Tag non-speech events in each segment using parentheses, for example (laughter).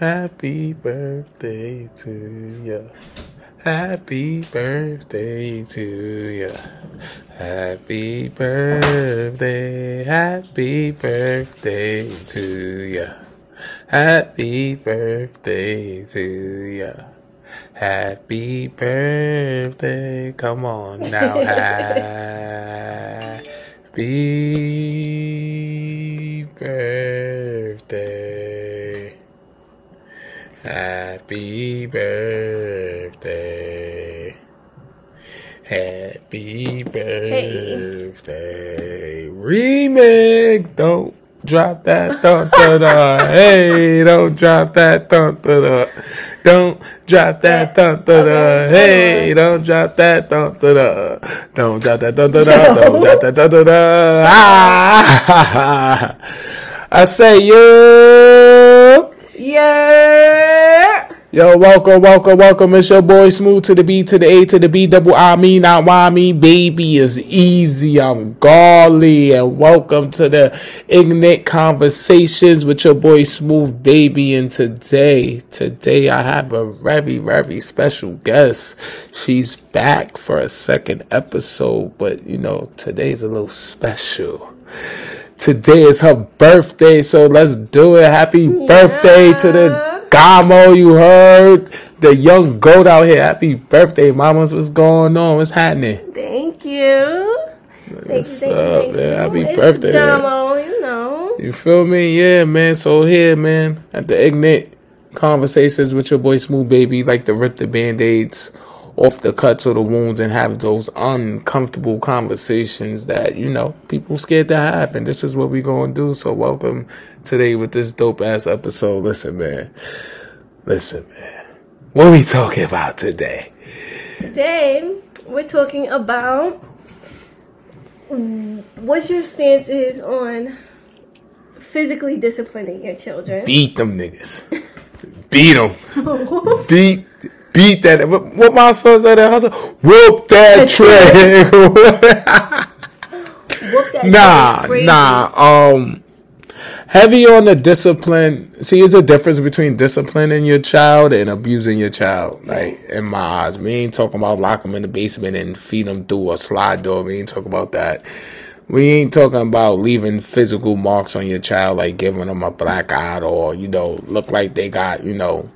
Happy birthday to ya. Happy birthday to ya. Happy birthday, happy birthday to ya. Happy birthday to ya. Happy birthday. Come on now. (laughs) Happy birthday. Happy birthday. Happy birthday. Remix. Don't drop that. Dun, da, da. hey, don't drop that. Dun, da, da. Don't drop that. Dun, da, da. Hey, don't drop that. Dun, da, da. Don't drop that. Dun, da, da. Don't drop that. Dun, da, da. Ah, (laughs) I say, yo. Yeah. Yo, welcome, welcome, welcome. It's your boy Smoove to the B to the A to the B double I mean not why I mean baby is easy. I'm Garly and welcome to the Ignite Conversations with your boy Smoove Baby. And today, today I have a very, very special guest. She's back for a second episode, but you know, today's a little special. Today is her birthday, so let's do it. Happy birthday to the Gamo, you heard the young goat out here. Happy birthday, mamas. What's going on? What's happening? Thank you. Thank What's you, thank up, you, thank man? you. Happy it's birthday. Gamo, you know. You feel me? Yeah, man. So here, man, at the Ignite Conversations with your boy Smoove Baby, like to rip the band-aids off the cuts or the wounds and have those uncomfortable conversations that, you know, people scared to have. And this is what we gonna do. So welcome today with this dope ass episode. Listen, man. Listen, man. What are we talking about today? Today, we're talking about what your stance is on physically disciplining your children. Beat them niggas. Beat them. (laughs) beat beat that. What, what my son said at hustle? Whoop that (laughs) trick. (laughs) Whoop that nah, shit nah. Um, heavy on the discipline. See, there's a difference between disciplining your child and abusing your child. Like in my eyes, we ain't talking about lock them in the basement and feed them through a slide door. We ain't talking about that. We ain't talking about leaving physical marks on your child, like giving them a black eye or you know look like they got you know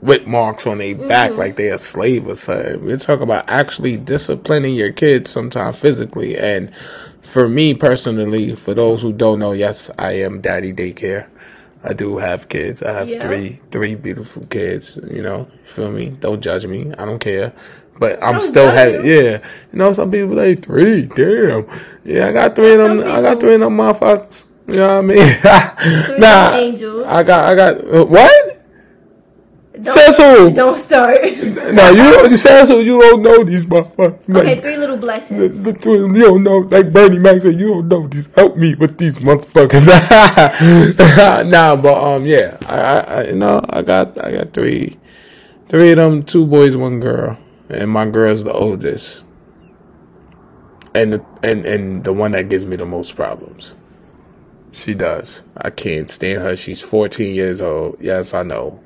whip marks on their back like they a slave or something. We're talking about actually disciplining your kids sometimes physically. And for me personally, for those who don't know, yes, I am daddy daycare. I do have kids. I have Yeah. three three beautiful kids, you know. Feel me? Don't judge me. I don't care. But I'm Don't still having yeah. You know, some people like three, damn. Yeah, I got three of them I got three of them motherfuckers. You know what I mean? (laughs) Nah, angels. I got I got uh, what? Don't, Says who? Don't start. No, you you said so. You don't know these motherfuckers. Like, okay, three little the, blessings. the, three- you don't know, like Bernie Mac said, you don't know these. Help me with these motherfuckers. (laughs) nah, but um, yeah, I, I, I, you know, I got, I got three, three of them, two boys, one girl, and my girl's the oldest, and the and and the one that gives me the most problems. She does. I can't stand her. She's 14 years old. Yes, I know.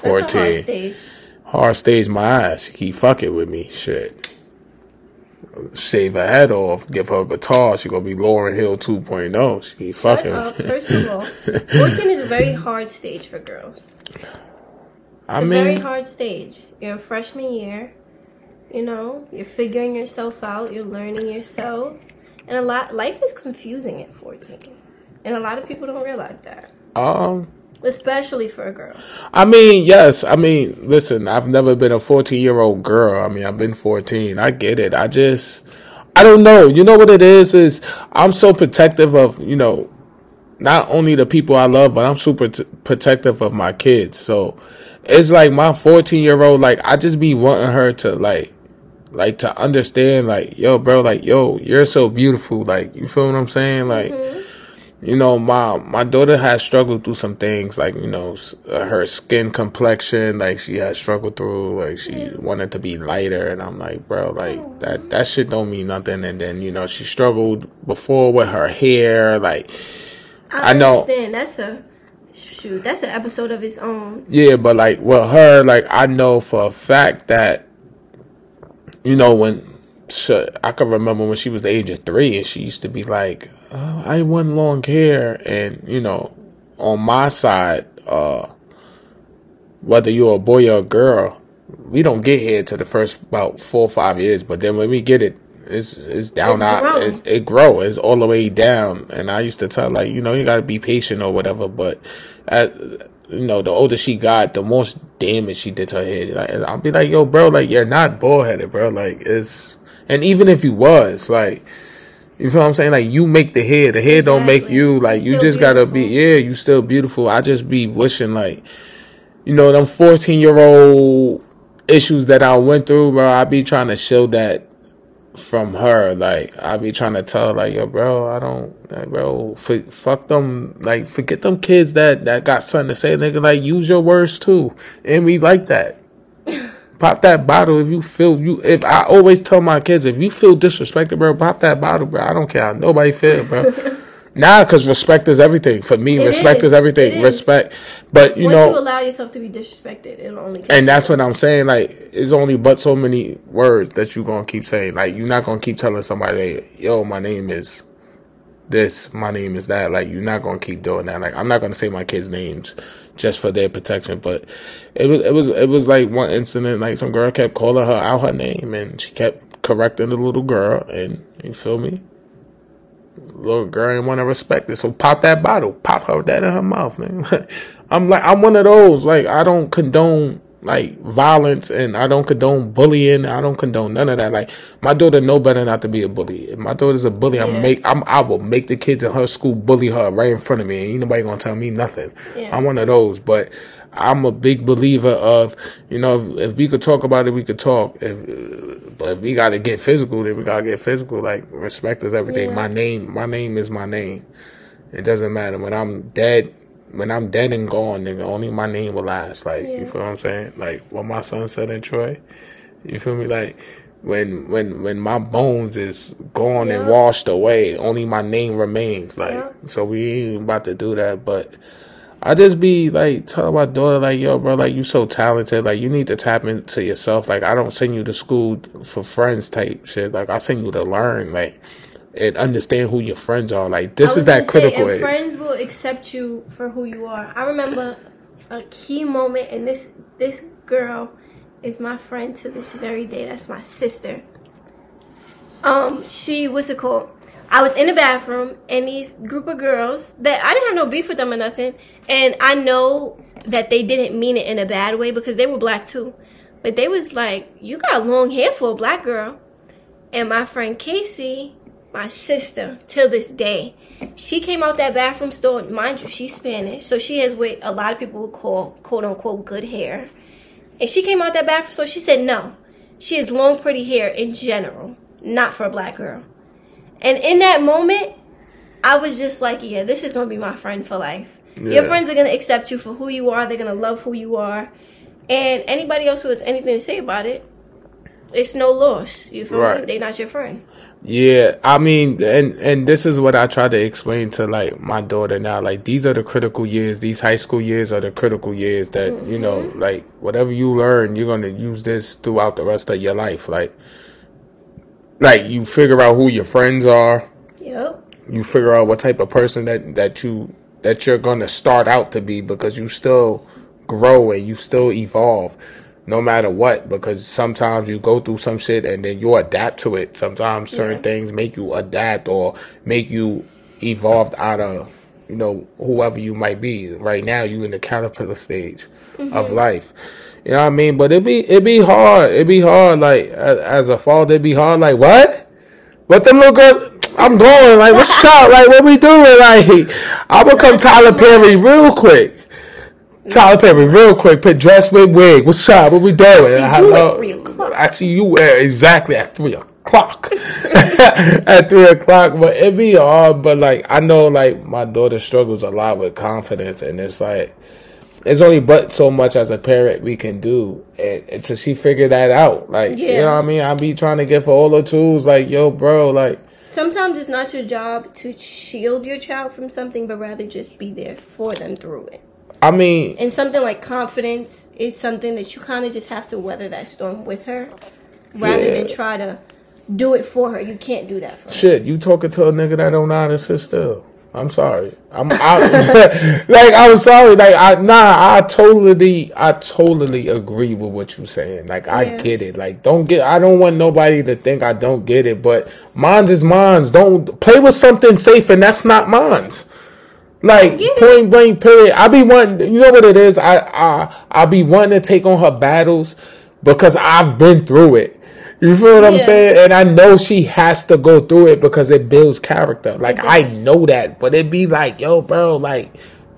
14 That's a hard stage. hard stage my ass. She keep fucking with me. Shit. Shave her head off, give her a guitar. She gonna be Lauryn Hill 2.0. She keep Shut fucking. up. (laughs) First of all, 14 is a very hard stage for girls. I a very hard stage. You're a freshman year. You know, you're figuring yourself out. You're learning yourself, and a lot. Life is confusing at 14, and a lot of people don't realize that, um, especially for a girl. I mean, yes. I mean, listen, I've never been a 14 year old girl. I mean, I've been 14. I get it. I just, I don't know. You know what it is? Is I'm so protective of, you know, not only the people I love, but I'm super t- protective of my kids. So it's like my 14 year old, like, I just be wanting her to, like, like to understand, like, yo, bro, like, yo, you're so beautiful. Like, you feel what I'm saying? Like, mm-hmm. You know, my my daughter has struggled through some things, like you know, uh, her skin complexion, like she has struggled through, like she wanted to be lighter, and I'm like, bro, like that that shit don't mean nothing. And then you know, she struggled before with her hair, like I, I know. understand. That's a Shoot, that's an episode of its own. Yeah, but like with her, like I know for a fact that you know when I can remember when she was the age of three and she used to be like, oh, I want long hair, and you know, on my side, uh, whether you're a boy or a girl, we don't get hair to the first about four or five years, but then when we get it, it's it's down It's out. It's, it grow. It's all the way down. And I used to tell like, you know, you got to be patient or whatever. But you know, the older she got, the more damage she did to her head. Like, I'll be like, yo, bro, like you're not bald headed, bro. Like it's, and even if you was, like. You feel what I'm saying? Like you make the hair, the hair don't make you. Like you still just gotta be, yeah, you still beautiful. I just be wishing like, you know, them 14 year old issues that I went through, bro. I be trying to show that from her. Like I be trying to tell, like, yo, bro, I don't, like, bro, f- fuck them. Like forget them kids that that got something to say, nigga. Like use your words too, and we like that. Pop that bottle if you feel you. If I always tell my kids, if you feel disrespected, bro, pop that bottle, bro. I don't care how nobody feel, bro. (laughs) Nah, because respect is everything. For me, It respect is, is. everything. Is. Respect. But you Once know, you allow yourself to be disrespected, it'll only. and that's what I'm saying. Like, it's only but so many words that you gonna keep saying. Like, you're not gonna keep telling somebody, "Yo, my name is this. My name is that." Like, you're not gonna keep doing that. Like, I'm not gonna say my kids' names just for their protection. But it was, it was, it was like one incident. Like, some girl kept calling her out her name, and she kept correcting the little girl. And you feel me? Little girl ain't want to respect it, so pop that bottle, pop her that in her mouth, man. (laughs) I'm like, I'm one of those. Like, I don't condone like violence, and I don't condone bullying. I don't condone none of that. Like, my daughter know better not to be a bully. If my daughter's a bully, I'm make, I'm, I will make the kids in her school bully her right in front of me, and ain't nobody gonna tell me nothing. Yeah. I'm one of those, but. I'm a big believer of, you know, if, if we could talk about it, we could talk. If, but if we gotta get physical, then we gotta get physical. Like respect is everything. Yeah. My name, my name is my name. It doesn't matter when I'm dead. When I'm dead and gone, nigga, only my name will last. Like you feel what I'm saying? Like what my son said in Troy. You feel me? Like when when when my bones is gone and washed away, only my name remains. Like Yeah. so, we ain't about to do that. But I just be like telling my daughter, like, yo, bro, like you so talented. Like you need to tap into yourself. Like I don't send you to school for friends type shit. Like I send you to learn. Like and understand who your friends are. Like this is that say, critical and age. friends will accept you for who you are. I remember a key moment, and this this girl is my friend to this very day. That's my sister. Um, she was it called? I was in the bathroom, and these group of girls that I didn't have no beef with them or nothing, and I know that they didn't mean it in a bad way because they were black too, but they was like, "You got long hair for a black girl," and my friend Casey my sister till this day. She came out that bathroom store, mind you, she's Spanish, so she has what a lot of people would call quote unquote good hair. And she came out that bathroom store, she said no. She has long pretty hair in general, not for a black girl. And in that moment, I was just like, yeah, this is gonna be my friend for life. Your friends are gonna accept you for who you are, they're gonna love who you are. And anybody else who has anything to say about it, it's no loss. You feel me? They're not your friend. Yeah, I mean, and and this is what I try to explain to like my daughter now. Like these are the critical years. These high school years are the critical years that you know, Mm-hmm. like whatever you learn, you're gonna use this throughout the rest of your life. Like, like you figure out who your friends are. Yep. You figure out what type of person that that you that you're gonna start out to be because you still grow and you still evolve no matter what because sometimes you go through some shit and then you adapt to it sometimes certain Yeah. things make you adapt or make you evolved out of you know whoever you might be right now you in the caterpillar stage of mm-hmm. life you know what i mean but it be it be hard it be hard like as a father it be hard like what what the little girl? I'm going. Like, what's up? Like, what we doing? Like, I become (laughs) Tyler Perry real quick. Tyler Perry real quick. Put dress with wig. What's up? What we doing? see you at three o'clock. I see you uh, exactly at three o'clock. (laughs) at three o'clock, but it be hard. But like, I know like my daughter struggles a lot with confidence, and it's like. it's only but so much as a parent we can do and, until she figure that out. Like, you know what I mean? I be trying to give her all the tools. Like, yo, bro, like, Sometimes it's not your job to shield your child from something, but rather just be there for them through it. I mean, And something like confidence is something that you kind of just have to weather that storm with her, rather Yeah. than try to do it for her. You can't do that for her. shit, you talking to a nigga that don't know how to sit still. I'm sorry. I'm I, (laughs) like I'm sorry. Like I nah, I totally I totally agree with what you're saying. Like I get it. Like don't get I don't want nobody to think I don't get it, but mine's is mine's. Don't play with something safe and that's not mine's. Like point blank period. I be wanting you know what it is? I I I be wanting to take on her battles because I've been through it. You feel what I'm Yeah. saying? And I know she has to go through it because it builds character. Like I know that, but it be like, yo, bro, like,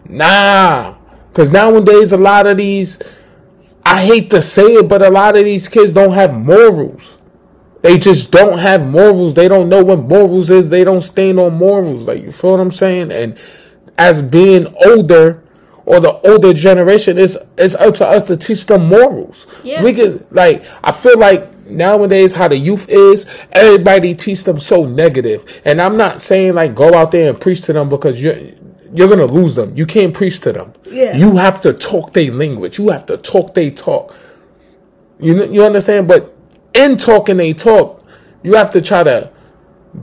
nah. Because nowadays, a lot of these, I hate to say it, but a lot of these kids don't have morals. They just don't have morals. They don't know what morals is. They don't stand on morals. Like, you feel what I'm saying? And as being older, or the older generation, it's it's up to us to teach them morals. Yeah. We can like I feel like nowadays how the youth is, everybody teach them so negative. And I'm not saying like go out there and preach to them because you're you're gonna lose them. You can't preach to them. Yeah. You have to talk their language. You have to talk they talk. You you understand? But in talking they talk, you have to try to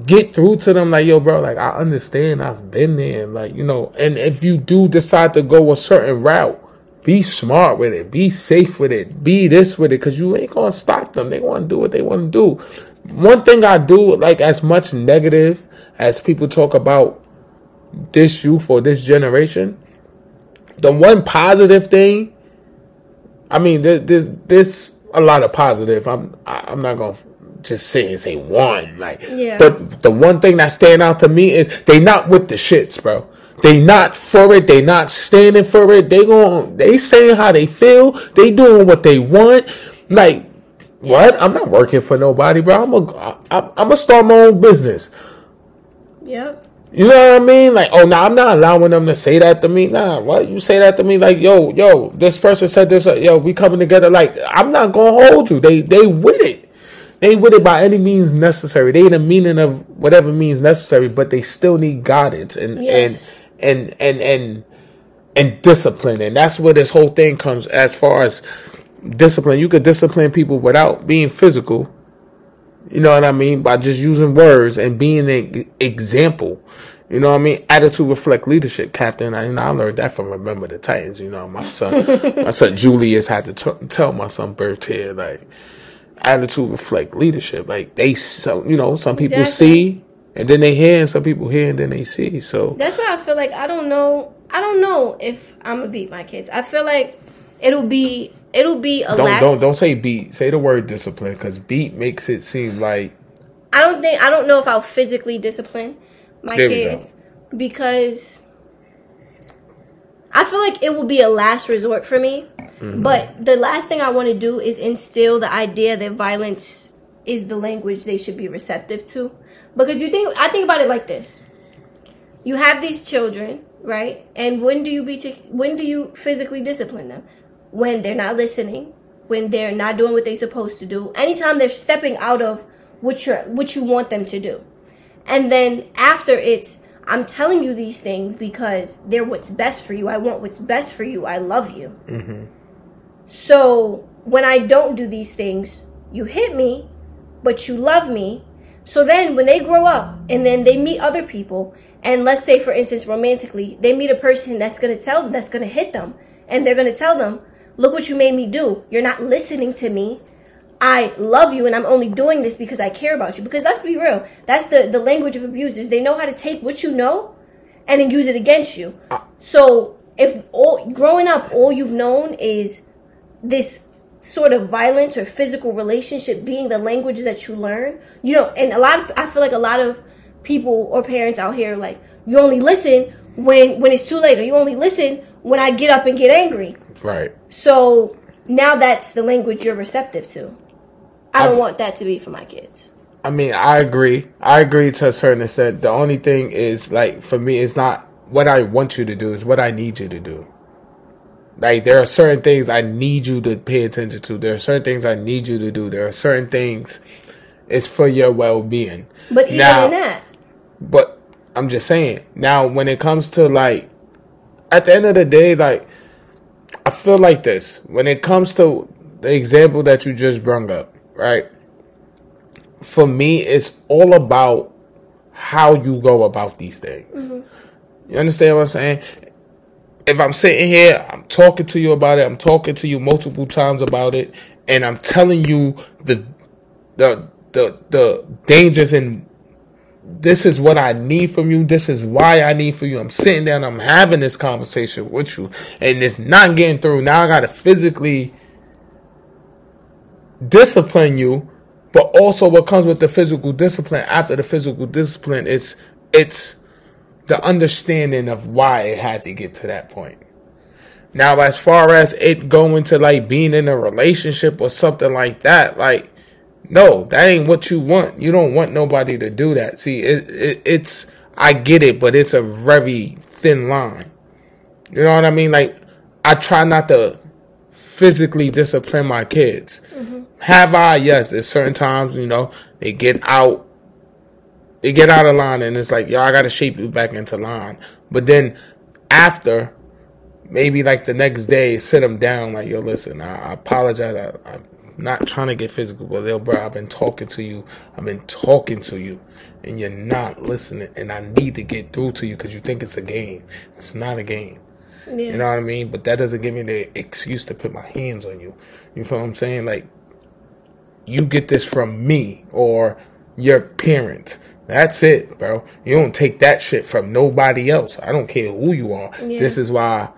get through to them like yo bro like i understand. I've been there. And like you know and if you do decide to go a certain route be smart with it. Be safe with it. Be this with it. Because you ain't gonna stop them. They want to do what they want to do. One thing i do like as much negative as people talk about this youth or this generation the one positive thing i mean there's there's, there's a lot of positive. I'm i'm not gonna just say and say one like Yeah. but the one thing that stand out to me is they not with the shits bro they not for it they not standing for it they going they saying how they feel they doing what they want like what i'm not working for nobody bro i'm a i'm, gonna start my own business Yep. you know what I mean? Like, oh, now I'm not allowing them to say that to me. Nah, what you say that to me? Like, yo, yo, this person said this. uh, Yo, we coming together. Like, I'm not gonna hold you. They, they with it. They with it by any means necessary. They in the meaning of whatever means necessary, but they still need guidance and Yes. and and and and and discipline. And that's where this whole thing comes. As far as discipline, you could discipline people without being physical. You know what I mean? By just using words and being an example. You know what I mean? Attitude reflect leadership, Captain. I, you know, I learned that from Remember the Titans. You know, my son, (laughs) my son Julius had to t- tell my son Bertier like, attitude reflect leadership. Like they, so you know, some people Exactly. see and then they hear, and some people hear and then they see. So That's why I feel like I don't know. I don't know if I'm gonna beat my kids. I feel like it'll be it'll be a don't last. don't don't say beat. Say the word discipline because beat makes it seem like I don't think I don't know if I'll physically discipline my There kids because I feel like it will be a last resort for me. Mm-hmm. But the last thing I want to do is instill the idea that violence is the language they should be receptive to. Because you think I think about it like this. You have these children, right? And when do you your, when do you physically discipline them? When they're not listening, when they're not doing what they're supposed to do, anytime they're stepping out of what you what you want them to do. And then after it's I'm telling you these things because they're what's best for you. I want what's best for you. I love you. Mm-hmm. So when I don't do these things, you hit me, but you love me. So then when they grow up and then they meet other people, and let's say for instance romantically, they meet a person that's gonna tell them that's gonna hit them, and they're gonna tell them, Look what you made me do. You're not listening to me. I love you and I'm only doing this because I care about you. Because let's be real, that's the, the language of abusers. They know how to take what you know and then use it against you. Uh, so if all growing up all you've known is this sort of violence or physical relationship being the language that you learn, you know, and a lot of I feel like a lot of people or parents out here like you only listen when when it's too late or you only listen when I get up and get angry. right. So now that's the language you're receptive to. I don't I'm- want that to be for my kids. I mean, I agree. I agree to a certain extent. The only thing is, like, for me, it's not what I want you to do; it's what I need you to do. Like, there are certain things I need you to pay attention to. There are certain things I need you to do. There are certain things it's for your well-being. But even Now- in that, But I'm just saying. Now, when it comes to like, at the end of the day, like, I feel like this when it comes to the example that you just brought up, right? For me, it's all about how you go about these things. Mm-hmm. You understand what I'm saying? If I'm sitting here, I'm talking to you about it, I'm talking to you multiple times about it, and I'm telling you the the the the dangers and this is what I need from you. This is why I need for you. I'm sitting down, I'm having this conversation with you, and it's not getting through. Now I gotta physically discipline you, but also what comes with the physical discipline after the physical discipline, it's it's the understanding of why it had to get to that point. Now, as far as it going to like being in a relationship or something like that, like no, that ain't what you want. You don't want nobody to do that. See, it, it, it's I get it, but it's a very thin line. You know what I mean? Like I try not to physically discipline my kids. Mm-hmm. Have I? Yes. There's certain times, you know, they get out, they get out of line, and it's like, yo, I gotta shape you back into line. But then after, maybe like the next day, sit them down, like, yo, listen, I, I apologize. I, I not trying to get physical, but yo, bro, I've been talking to you. I've been talking to you, and you're not listening. And I need to get through to you because you think it's a game. It's not a game. Yeah. You know what I mean? But that doesn't give me the excuse to put my hands on you. You feel what I'm saying? Like, you get this from me or your parent. That's it, bro. You don't take that shit from nobody else. I don't care who you are. Yeah. This is why,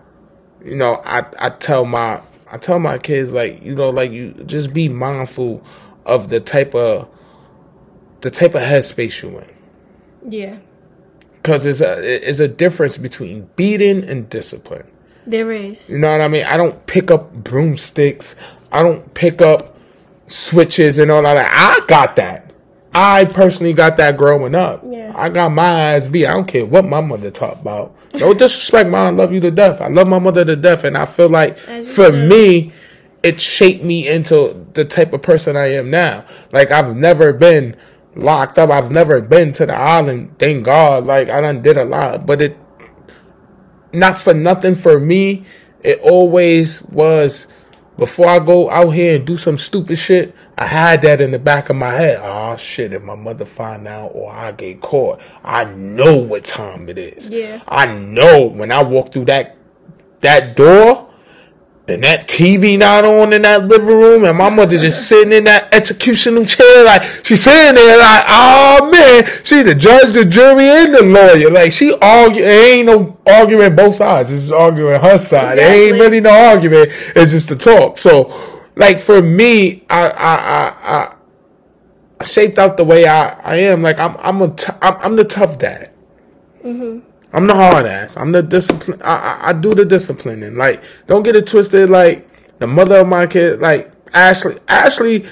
you know, I, I tell my I tell my kids like you know like you just be mindful of the type of the type of headspace you in. Yeah. Because it's a it's a difference between beating and discipline. There is. You know what I mean? I don't pick up broomsticks. I don't pick up switches and all that. I got that. I personally got that growing up. Yeah. I got my eyes beat. I don't care what my mother talked about. No disrespect, mom. I love you to death. I love my mother to death, and I feel like for me, it shaped me into the type of person I am now. Like I've never been locked up. I've never been to the island. Thank God. Like I done did a lot, but it not for nothing for me. It always was before I go out here and do some stupid shit. I had that in the back of my head. Oh shit! If my mother find out or I get caught, I know what time it is. Yeah. I know when I walk through that that door and that TV not on in that living room, and my mother just sitting in that execution chair, like she's sitting there, like, oh man, she the judge, the jury, and the lawyer. Like she argue, ain't no arguing both sides. It's arguing her side. Exactly. It ain't really no argument. It's just the talk. So, like for me, I, I, I, I shaped out the way I, I am. Like I'm, I'm a, t- I'm, I'm the tough dad. Mm-hmm. I'm the hard ass. I'm the discipline. I, I, I do the disciplining. Like, don't get it twisted. Like the mother of my kid, like Ashley. Ashley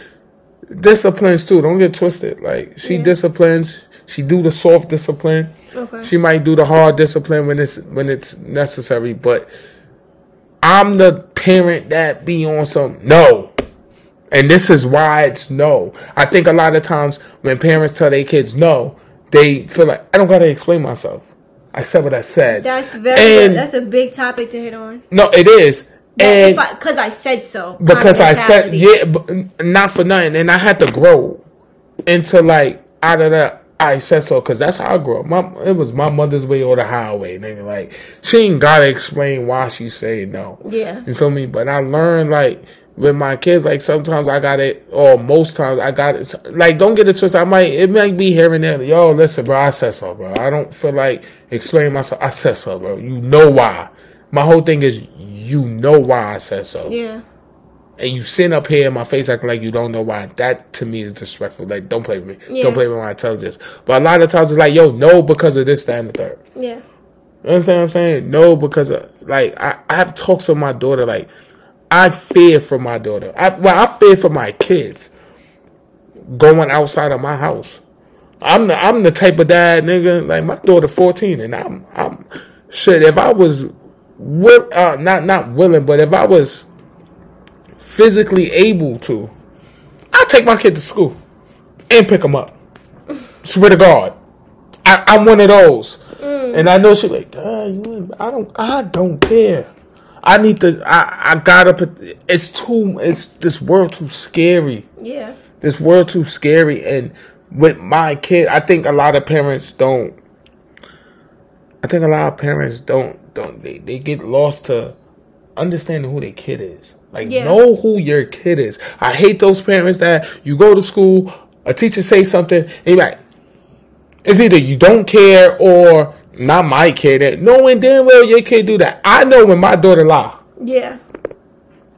disciplines too. Don't get twisted. Like she yeah. disciplines. She do the soft discipline. Okay. She might do the hard discipline when it's when it's necessary. But I'm the parent that be on some no. And this is why it's no. I think a lot of times when parents tell their kids no, they feel like I don't gotta explain myself. I said what I said. That's very. And, that's a big topic to hit on. No, it is. and because I, I, said so. Because I said yeah, but not for nothing, and I had to grow into like out of that. I said so because that's how I grew up. My it was my mother's way or the highway. Nigga, like she ain't gotta explain why she say no. Yeah, you feel me? But I learned like with my kids, like sometimes I got it, or most times I got it. Like, don't get it twisted. I might, it might be here and there. Yo, listen, bro, I said so, bro. I don't feel like explaining myself. I said so, bro. You know why. My whole thing is, you know why I said so. Yeah. And you sit up here in my face acting like you don't know why. That to me is disrespectful. Like, don't play with me. Yeah. Don't play with my intelligence. But a lot of times it's like, yo, no, because of this, that, and the third. Yeah. You understand what I'm saying? No, because of, like, I, I have talks with my daughter, like, I fear for my daughter. I, well, I fear for my kids going outside of my house. I'm the I'm the type of dad, nigga. Like my daughter, fourteen, and I'm I'm shit. If I was, will, uh, not not willing, but if I was physically able to, I'd take my kid to school and pick them up. Swear to God, I, am one of those. Mm. And I know she like, you, I don't, I don't care. I need to. I I gotta. put It's too. It's this world too scary. Yeah. This world too scary, and with my kid, I think a lot of parents don't. I think a lot of parents don't don't they, they get lost to understanding who their kid is. Like Yeah. know who your kid is. I hate those parents that you go to school, a teacher say something, and you're like, it's either you don't care or not my kid. That knowing damn well your kid do that. I know when my daughter lie. Yeah.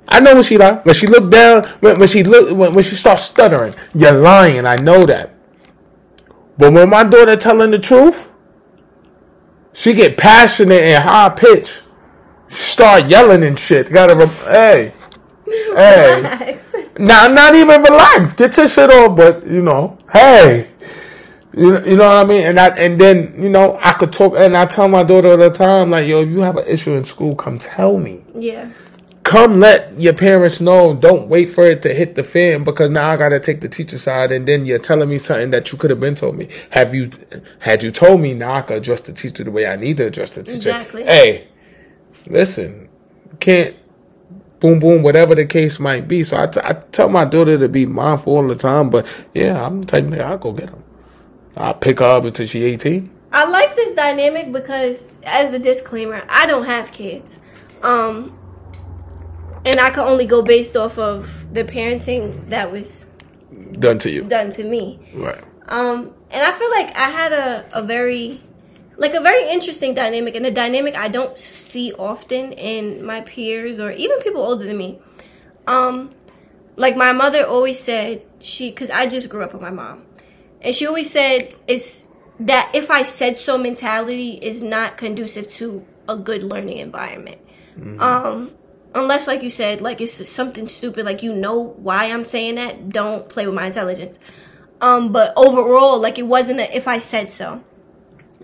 I know when she lie. When she look down, when, when she look, when, when she starts stuttering, you're lying. I know that. But when my daughter telling the truth, she get passionate and high pitch. Start yelling and shit. Gotta, re- hey, (laughs) hey. Relax. Now, not even relax. Get your shit off, but you know, hey, you, you know what I mean. And I and then you know I could talk, and I tell my daughter all the time, like, yo, if you have an issue in school, come tell me. Yeah. Come let your parents know. Don't wait for it to hit the fan because now I gotta take the teacher side, and then you're telling me something that you could have been told me. Have you had you told me now I could address the teacher the way I need to address the teacher? Exactly. Hey, listen, can't boom boom whatever the case might be. So I, t- I tell my daughter to be mindful all the time. But yeah, I'm the type of I'll go get her. I'll pick her up until she 18. I like this dynamic because, as a disclaimer, I don't have kids. Um, and I can only go based off of the parenting that was Done to you. done to me. Right. Um, and I feel like I had a, a very, like a very interesting dynamic, and a dynamic I don't see often in my peers or even people older than me. Um, like my mother always said, she, cause I just grew up with my mom, and she always said, it's that if I said so mentality is not conducive to a good learning environment. Um, unless like you said like it's something stupid like you know why i'm saying that don't play with my intelligence. Um but overall like it wasn't a if i said so.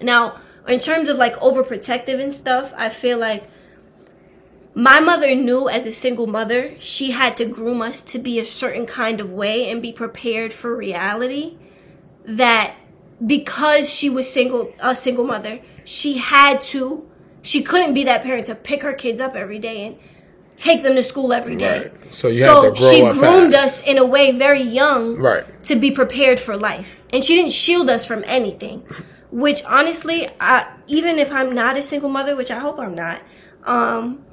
Now in terms of like overprotective and stuff i feel like my mother knew as a single mother she had to groom us to be a certain kind of way and be prepared for reality that because she was single a single mother she had to she couldn't be that parent to pick her kids up every day and take them to school every day. Right. So you grow she groomed fast. us in a way very young Right. to be prepared for life. And she didn't shield us from anything. Which honestly, I, even if I'm not a single mother, which I hope I'm not, um,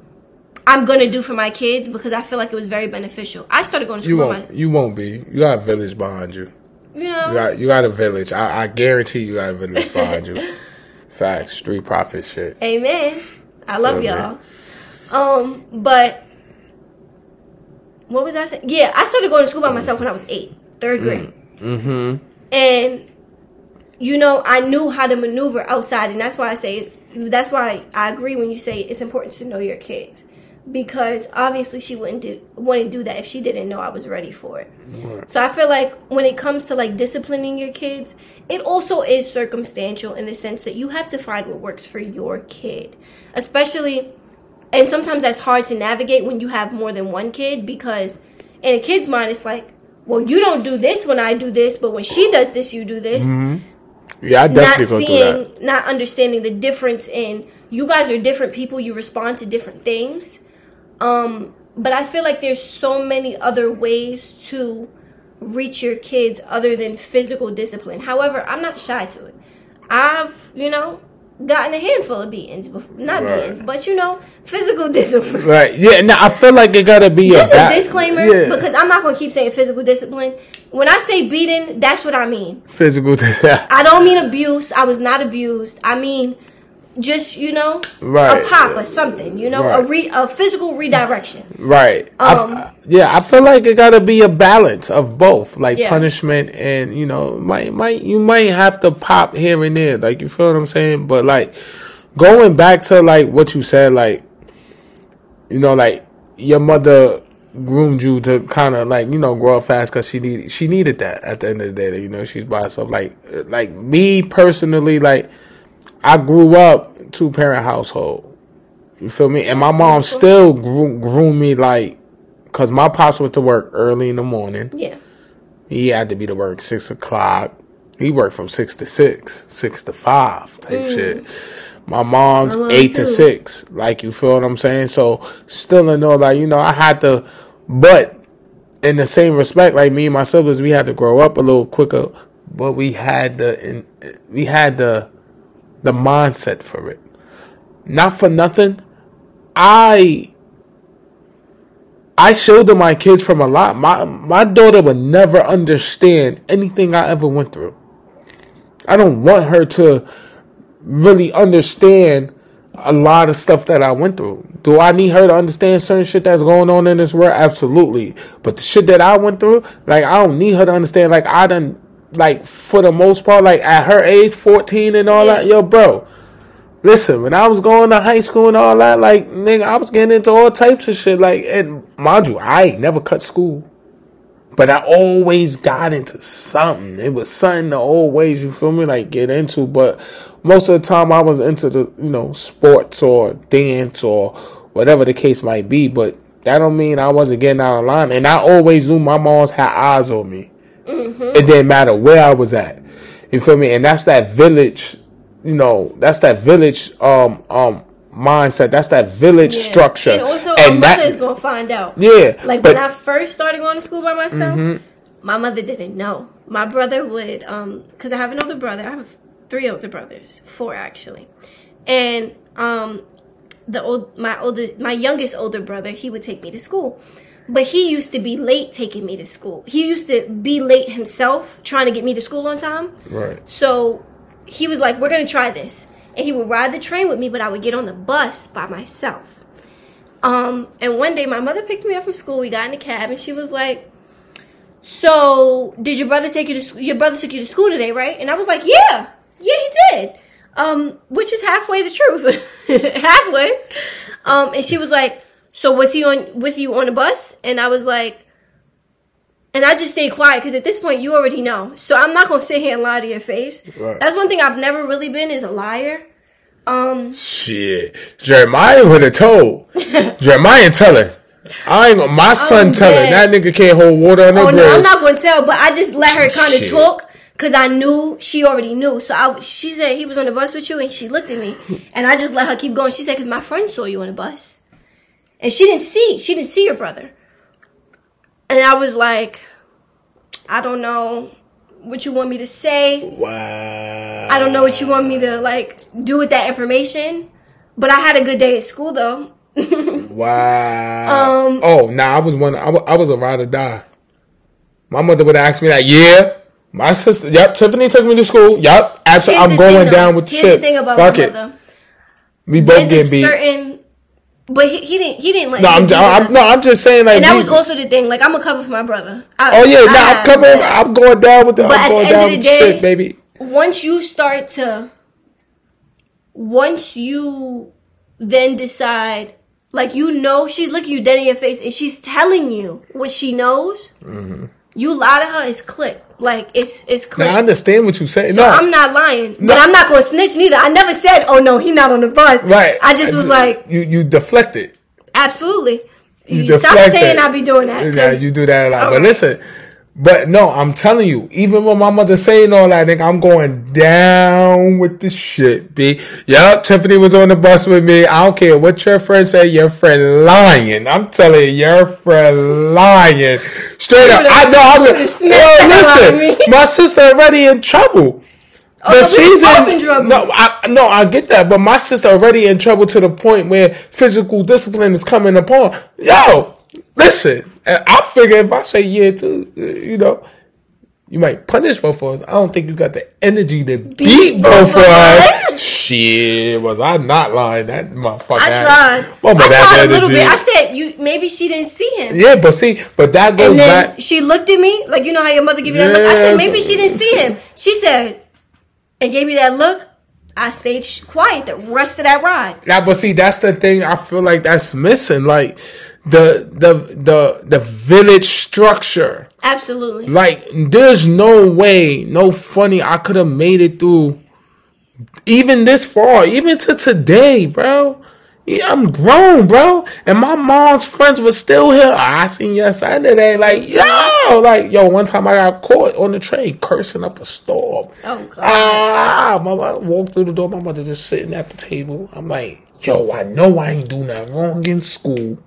I'm gonna do for my kids because I feel like it was very beneficial. I started going to You school. won't. My, You won't be. You got a village behind you. You know, You got. You got a village. I, I guarantee you got a village behind you. (laughs) Facts. Street profit shit. Amen. I love Feel y'all. Um, but what was I saying? Yeah, I started going to school by myself when I was eight, third grade. Mm-hmm. and you know i knew how to maneuver outside and that's why i say it's that's why i agree when you say it's important to know your kids because obviously she wouldn't do wouldn't do that if she didn't know i was ready for it. So i feel like when it comes to like disciplining your kids it also is circumstantial in the sense that you have to find what works for your kid. Especially and sometimes that's hard to navigate when you have more than one kid because in a kid's mind it's like well you don't do this when i do this but when she does this you do this. Mm-hmm. Yeah, I not definitely that. seeing not understanding the difference in you guys are different people you respond to different things um but i feel like there's so many other ways to reach your kids other than physical discipline however i'm not shy to it i've you know gotten a handful of beatings before not Right. beatings but you know physical (laughs) discipline Right. Yeah. Now I feel like it gotta be just a, a disclaimer Yeah. because i'm not gonna keep saying physical discipline when i say beating that's what i mean physical. Discipline. (laughs) I don't mean abuse. I was not abused. I mean just, you know, Right. a pop or something, you know, a re a physical redirection. Right. I Um, yeah, I feel like it gotta be a balance of both, like Yeah. punishment and you know, might might you might have to pop here and there, like you feel what I'm saying. But like going back to like what you said, like you know, like your mother groomed you to kind of like you know grow up fast because she needed she needed that at the end of the day. You know, she's by herself. Like like me personally, like I grew up two parent household. You feel me? And my mom still grew, grew me like, cause my pops went to work early in the morning. Yeah. He had to be to work six o'clock. He worked from six to six, six to five type mm. shit. My mom's My mom eight too. to six. Like you feel what I'm saying? So still in all like you know I had to, but in the same respect, like me and my siblings, we had to grow up a little quicker, but we had the in, we had the the mindset for it. Not for nothing, I I shielded my kids from a lot. My my daughter would never understand anything I ever went through. I don't want her to really understand a lot of stuff that I went through. Do I need her to understand certain shit that's going on in this world? Absolutely. But the shit that I went through, like I don't need her to understand. Like I done, like for the most part, like at her age, fourteen and all that. Yo, bro, listen. When I was going to high school and all that, like nigga, I was getting into all types of shit. Like, and mind you, I ain't never cut school. But I always got into something. It was something to always, you feel me, like get into. But most of the time I was into the, you know, sports or dance or whatever the case might be. But that don't mean I wasn't getting out of line. And I always knew my mom's had eyes on me. It didn't matter where I was at. You feel me? And that's that village, you know, that's that village um um mindset. That's that village Yeah. structure. And also, and my that- mother is gonna find out. yeah, Like but when I first started going to school by myself, Mm-hmm. my mother didn't know. My brother would, um, because I have an older brother. I have three older brothers, four actually, and um, the old my older my youngest older brother he would take me to school, but he used to be late taking me to school. He used to be late himself trying to get me to school on time. right. So he was like, "We're gonna try this," and he would ride the train with me, but I would get on the bus by myself. Um, and one day my mother picked me up from school. We got in a cab, and she was like, "So did your brother take you to sc- your brother took you to school today, right?" And I was like, "Yeah, yeah, he did." Um, which is halfway the truth, (laughs) halfway. Um, and she was like, "So was he on with you on the bus?" And I was like. And I just stayed quiet because at this point you already know. So I'm not gonna sit here and lie to your face. Right. That's one thing I've never really been is a liar. Um, Shit, Jeremiah would have told. (laughs) Jeremiah telling. I ain't my son telling. dead. That nigga can't hold water on oh no, I'm not gonna tell, but I just let her kind of talk because I knew she already knew. So I, she said he was on the bus with you, and she looked at me, and I just let her keep going. She said because my friend saw you on the bus, and she didn't see, she didn't see your brother, and I was like, I don't know what you want me to say. Wow. I don't know what you want me to like do with that information, but I had a good day at school though. (laughs) Wow. Um, oh, nah, I was one. I was a ride or die. My mother would ask me that. Yeah. My sister. Yep. Tiffany took me to school. Yep. Absolutely. I'm going thing, down with the Here's shit. the thing about Fuck my it. mother. We both There's getting beat. certain, but he, he didn't. He didn't let. no, I'm, I'm, no, I'm just saying like. and that we- was also the thing. Like I'm a cover for my brother. I, Oh yeah, I nah, I'm covering. I'm going down with the. But I'm at going the end down of the day- shit, baby. once you start to once you then decide like you know she's looking you dead in your face and she's telling you what she knows Mm-hmm. You lie to her it's click like it's it's click Now, I understand what you say. so no, i'm not lying No. but i'm not gonna snitch neither i never said oh no he not on the bus right. i just was like you. You deflected. absolutely You stop deflected. saying i be doing that. Yeah, you do that a lot. But listen, but no, I'm telling you, even when my mother saying all that, nigga, I'm going down with the shit, B. Yup, Tiffany was on the bus with me. I don't care what your friend say, your friend lying. I'm telling you, your friend lying. Straight up. I know. I was, smacked the hell out of listen, (laughs) my sister already in trouble. Oh, no, we was both in trouble. No, I no, I get that, but my sister already in trouble to the point where physical discipline is coming upon. Yo, listen, and I figure if I say yeah too, you know, you might punish both of us. I don't think you got the energy to beat, both of us. Shit, was I not lying? That motherfucker. i tried Mama, i that tried a little bit i said you maybe she didn't see him yeah, but see, but that goes And then back. she looked at me, like you know how your mother give you that look. I said maybe she didn't see him. She said, and gave me that look. I stayed quiet the rest of that ride. Yeah, but see, that's the thing. I feel like that's missing. Like the the the the village structure. Absolutely. Like, there's no way, no funny, I could have made it through even this far, even to today, bro. Yeah, I'm grown, bro. And my mom's friends were still here. I seen your Saturday. Like, yo, like, yo, one time I got caught on the train cursing up a storm. Oh God. Ah, my mother walked through the door. My mother just sitting at the table. I'm like, yo, I know I ain't do nothing wrong in school.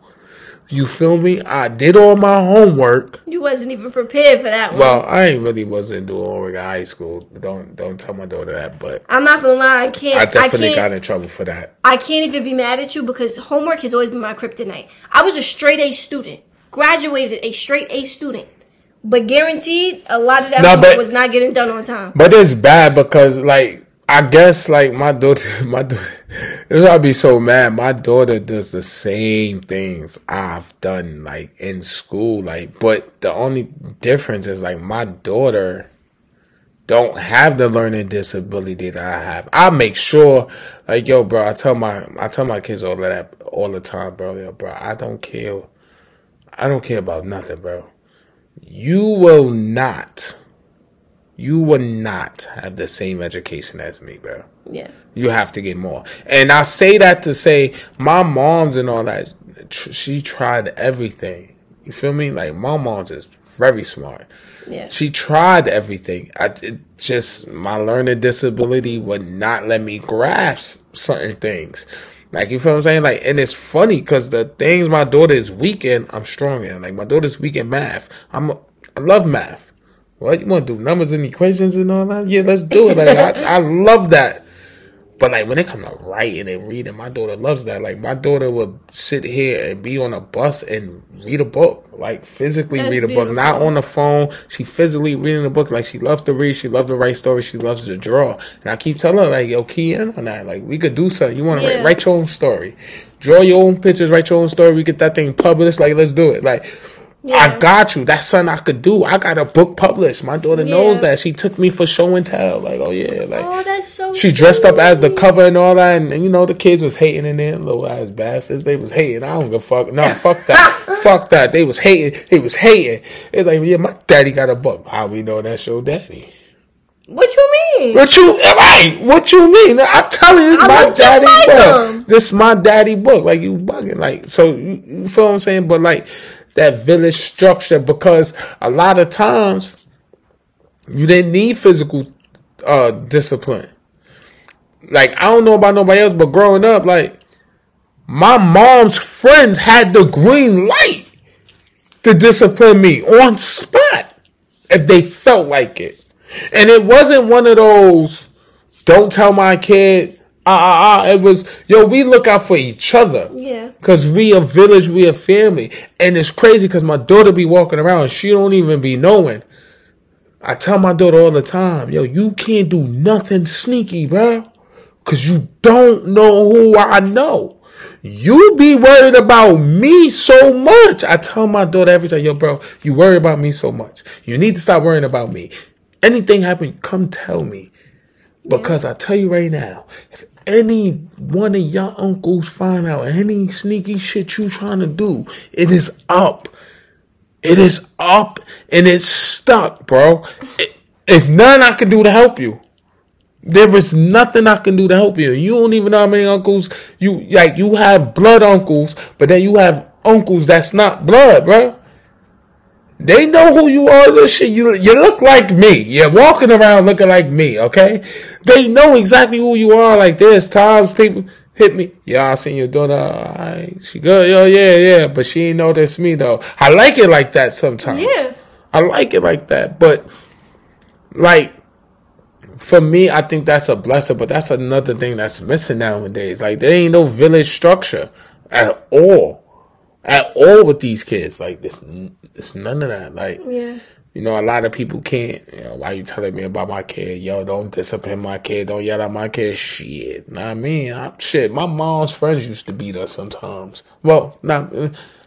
You feel me? I did all my homework. You wasn't even prepared for that one. Well, I ain't really wasn't doing homework in high school. Don't don't tell my daughter that, but I'm not gonna lie, I can't. I definitely can't, got in trouble for that. I can't even be mad at you because homework has always been my kryptonite. I was a straight A student, graduated a straight A student, but guaranteed a lot of that No, homework but- was not getting done on time. But it's bad because like I guess like my daughter (laughs) my daughter I'd be so mad. My daughter does the same things I've done like in school. Like but the only difference is like my daughter don't have the learning disability that I have. I make sure like yo bro, I tell my I tell my kids all that all the time, bro. Yo, bro, I don't care I don't care about nothing, bro. You will not you will not have the same education as me, bro. Yeah, You have to get more. And I say that to say my mom's and all that, tr- she tried everything. You feel me? Like my mom's is very smart. yeah, She tried everything. I it just my learning disability would not let me grasp certain things. Like you feel what I'm saying? Like, and it's funny because the things my daughter is weak in, I'm strong in. Like my daughter's weak in math. I'm I love math. What you want to do? Numbers and equations and all that? Yeah, let's do it. Like I, I love that. But like when it comes to writing and reading, my daughter loves that. Like my daughter would sit here and be on a bus and read a book, like physically That's read a book, not on the phone. She physically reading a book. Like she loves to read. She loves to write stories. She loves to draw. And I keep telling her like, yo, key in on that. Like we could do something. You want to Yeah. write, write your own story, draw your own pictures, write your own story. We get that thing published. Like let's do it. Like. I got you. That's something I could do. I got a book published. My daughter knows that. She took me for show and tell. Like, oh yeah, like Oh, that's so. she dressed up as the cover and all that, and, and, you know the kids was hating in there, little ass bastards. They was hating. I don't give a fuck. No, (laughs) fuck that. fuck that. They was hating. They was hating. It's like, yeah, my daddy got a book. How we know that's your daddy? What you mean? What you right? What you mean? I'm telling you, I my daddy like book. him. This my daddy book. Like you bugging. Like so, you, you feel what I'm saying? But like that village structure, because a lot of times you didn't need physical uh discipline. Like I don't know about nobody else, but growing up, like my mom's friends had the green light to discipline me on spot if they felt like it. And it wasn't one of those don't tell my kid ah ah ah it was yo we look out for each other. Yeah. Cause we a village, we a family. And it's crazy cause my daughter be walking around and she don't even be knowing. I tell my daughter all the time, yo, you can't do nothing sneaky, bro. Cause you don't know who I know. You be worried about me so much. I tell my daughter every time, yo, bro, you worry about me so much. You need to stop worrying about me. Anything happen, come tell me. Because I tell you right now, if any one of your uncles find out any sneaky shit you trying to do, it is up. It is up and it's stuck, bro. It, it's nothing I can do to help you. There is nothing I can do to help you. You don't even know how many uncles you like. You have blood uncles, but then you have uncles that's not blood, bro. They know who you are. This shit. You you look like me. You're walking around looking like me. Okay. They know exactly who you are. Like there's times people hit me. Yeah, I seen your daughter. Alright, she good. Yo, yeah, yeah. But she ain't know that's me though. I like it like that sometimes. Yeah. I like it like that. But like for me, I think that's a blessing, but that's another thing that's missing nowadays. Like there ain't no village structure at all, at all with these kids. Like this, it's none of that. Like Yeah. you know, a lot of people can't. You know, why you telling me about my kid? Yo, don't discipline my kid. Don't yell at my kid. Shit, nah, I mean, I, shit. My mom's friends used to beat us sometimes. Well, not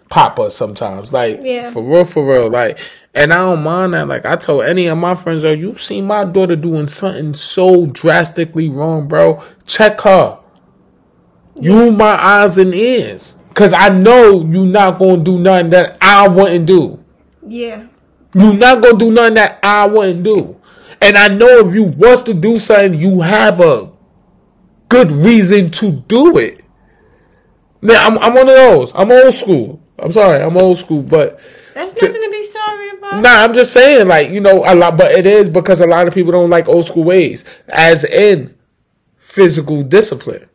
pop us sometimes. Like Yeah. for real, for real. Like, and I don't mind that. Like I told any of my friends, "Oh, you seen my daughter doing something so drastically wrong, bro? Check her. You my eyes and ears, cause I know you not gonna do nothing that I wouldn't do." Yeah. you not gonna do nothing that I wouldn't do. And I know if you was to do something, you have a good reason to do it. Yeah, I'm, I'm one of those. I'm old school. I'm sorry, I'm old school, but That's To- nothing to be sorry about. Nah, I'm just saying, like, you know, a lot, but it is because a lot of people don't like old school ways, as in physical discipline.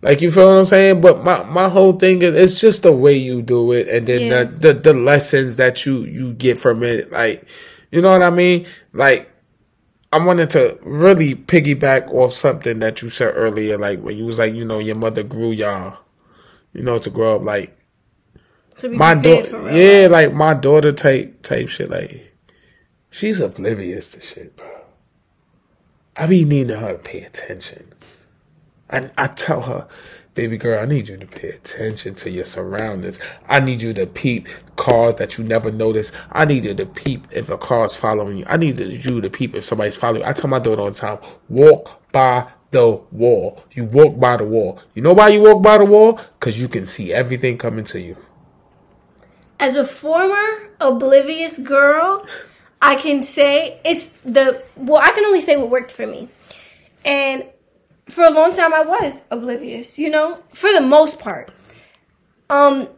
Like, you feel what I'm saying? But my, my whole thing is, it's just the way you do it, and then Yeah. the, the, the lessons that you, you get from it. Like, you know what I mean? Like, I wanted to really piggyback off something that you said earlier, like, when you was like, you know, your mother grew y'all, you know, to grow up, like, To be my daughter, yeah, like my daughter type type shit. Like she's oblivious to shit, bro. I be needing her to pay attention. I I tell her, baby girl, I need you to pay attention to your surroundings. I need you to peep cars that you never notice. I need you to peep if a car's following you. I need you to peep if somebody's following you. I tell my daughter all the time, walk by the wall. You walk by the wall. You know why you walk by the wall? Because you can see everything coming to you. As a former oblivious girl, I can say it's the well. I can only say what worked for me, and for a long time I was oblivious. You know, for the most part. Um,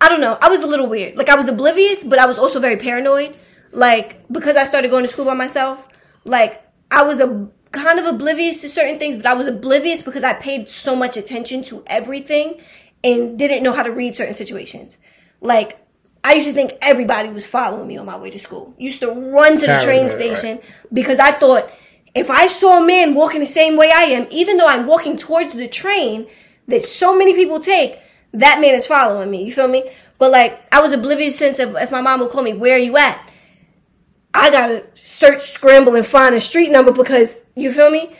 I don't know. I was a little weird. Like I was oblivious, but I was also very paranoid. Like because I started going to school by myself. Like I was a kind of oblivious to certain things, but I was oblivious because I paid so much attention to everything and didn't know how to read certain situations. Like I used to think everybody was following me on my way to school. Used to run to the train station because I thought if I saw a man walking the same way I am, even though I'm walking towards the train that so many people take, that man is following me. You feel me? But like I was oblivious since if, if my mom would call me, where are you at? I gotta search, scramble, and find a street number because you feel me.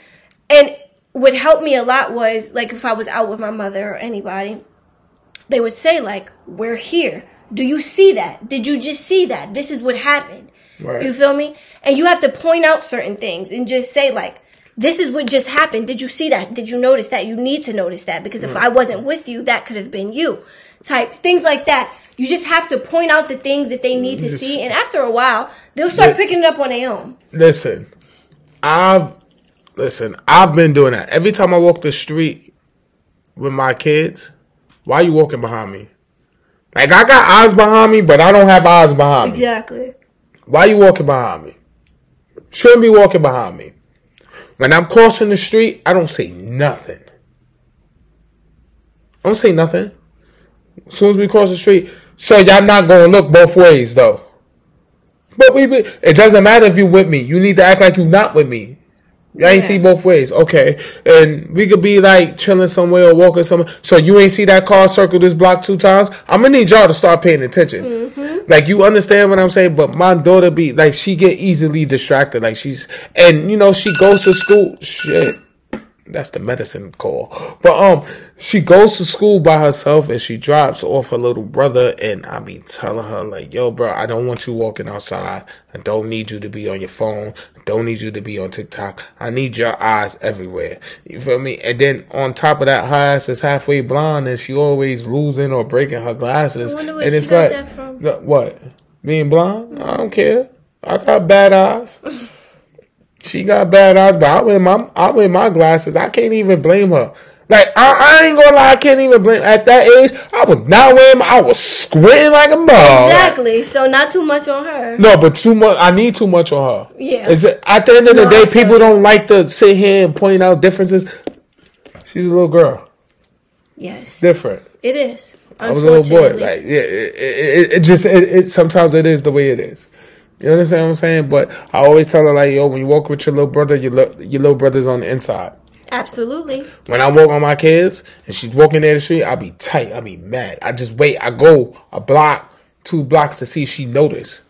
And what helped me a lot was like if I was out with my mother or anybody, they would say like, "We're here. Do you see that? Did you just see that? This is what happened." Right. You feel me? And you have to point out certain things and just say like, "This is what just happened. Did you see that? Did you notice that? You need to notice that because if I wasn't with you, that could have been you." Type things like that. You just have to point out the things that they need to Just- see, and after a while, they'll start picking it up on their own. Listen, I've listen. I've been doing that every time I walk the street with my kids. Why are you walking behind me? Like I got eyes behind me, but I don't have eyes behind me. Exactly. Why are you walking behind me? Shouldn't be walking behind me. When I'm crossing the street, I don't say nothing. I don't say nothing. As soon as we cross the street, so y'all not gonna look both ways though. But we, it doesn't matter if you with me. You need to act like you not with me. Y'all ain't Yeah. see both ways, okay? And we could be like chilling somewhere or walking somewhere. So you ain't see that car circle this block two times. I'm gonna need y'all to start paying attention. Mm-hmm. Like you understand what I'm saying? But my daughter be like she get easily distracted. Like she's and you know she goes to school. Shit, that's the medicine call. But um, she goes to school by herself and she drops off her little brother. And I be telling her like, "Yo, bro, I don't want you walking outside. I don't need you to be on your phone. I don't need you to be on TikTok. I need your eyes everywhere. You feel me? And then on top of that, her ass is halfway blind and she always losing or breaking her glasses. I wonder where and she it's like, that from. what? Being blind? I don't care. I got bad eyes. (laughs) She got bad eyes, but I wear my I wear my glasses. I can't even blame her. Like I, I ain't gonna lie, I can't even blame. At that age, I was not wearing. My, I was squinting like a mug. Exactly. So not too much on her. No, but too much. I need too much on her. Yeah. Is it, at the end of the No, day, people don't like to sit here and point out differences. She's a little girl, Yes. different. It is. I was a little boy. Like, yeah, it, it, it just it sometimes it is the way it is. You understand what I'm saying? But I always tell her like, yo, when you walk with your little brother, your li- your little brother's on the inside. Absolutely. When I walk on my kids and she's walking down the street, I'll be tight. I'll be mad. I just wait. I go a block, two blocks to see if she notice.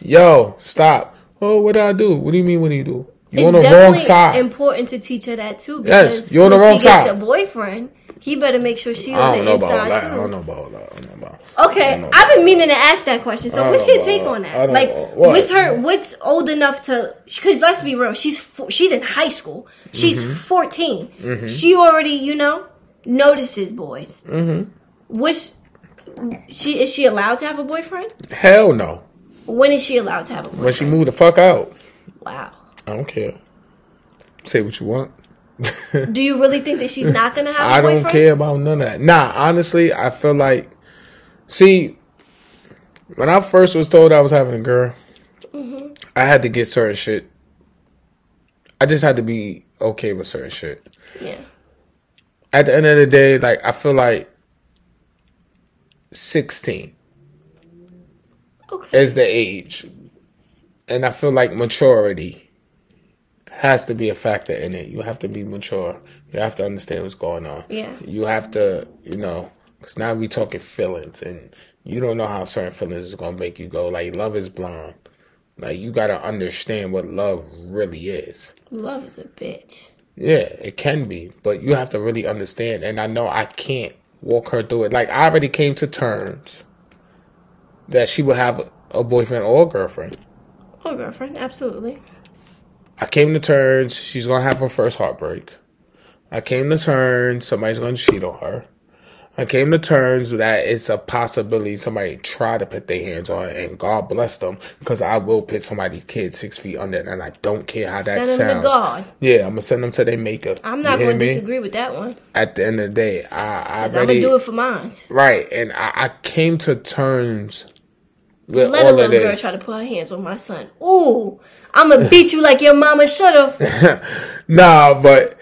Yo, stop. Oh, what did I do? What do you mean? What do you do? You on the wrong side. important to teach her that too. Yes, Because you're on the wrong she gets side. a boyfriend, he better make sure she on the about inside that. I don't know about that. I don't know about. I Okay, know I've been meaning to ask that question. So, what's your take on that? Like. What? what's her? What's old enough to? Because let's be real, she's fo- she's in high school. She's Mm-hmm. 14 She already, you know, notices boys. Mm-hmm. What's she? Is she allowed to have a boyfriend? Hell no. When is she allowed to have a boyfriend? When she move the fuck out, wow. I don't care. Say what you want. (laughs) Do you really think that she's not gonna have? a I don't care about none of that. Nah, honestly, I feel like, see, when I first was told I was having a girl, Mm-hmm. I had to get certain shit. I just had to be okay with certain shit. Yeah. At the end of the day, like I feel like sixteen Okay. is the age, and I feel like maturity has to be a factor in it. You have to be mature. You have to understand what's going on. Yeah. You have to, you know, because now we talking feelings, and you don't know how certain feelings is gonna make you go. Like love is blind. Like you gotta understand what love really is. Love is a bitch. Yeah, it can be, but you have to really understand. And I know I can't walk her through it. Like I already came to terms that she would have a boyfriend or a girlfriend. Oh, girlfriend, absolutely. I came to terms she's gonna have her first heartbreak. I came to terms somebody's gonna cheat on her. I came to terms that it's a possibility somebody try to put their hands on it, and God bless them, because I will put somebody's kid six feet under, and I don't care how that Send them to sounds. God. Yeah, I'm gonna send them to their maker. I'm not to me? disagree with that one. At the end of the day, I I I'm gonna do it for mine. right, and I, I came to terms with Let a all of little girl try to put her hands on my son. Ooh, I'm gonna beat you like your mama should have. (laughs) Nah, but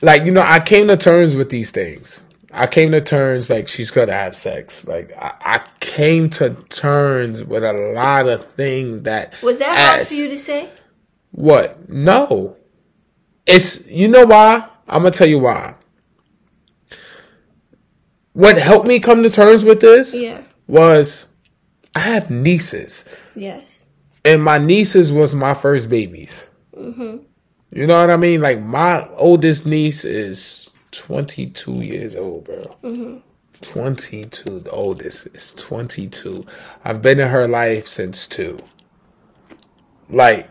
like you know, I came to terms with these things. I came to terms like she's gonna have sex. Like I, I came to terms with a lot of things that Was that hard for you to say? What? No. It's you know why? I'm gonna tell you why. What helped me come to terms with this Yeah. was I have nieces. Yes. And my nieces was my first babies. Mm-hmm. You know what I mean? Like my oldest niece is 22 years old, bro. Mm-hmm. 22. The oldest is 22. I've been in her life since two. Like,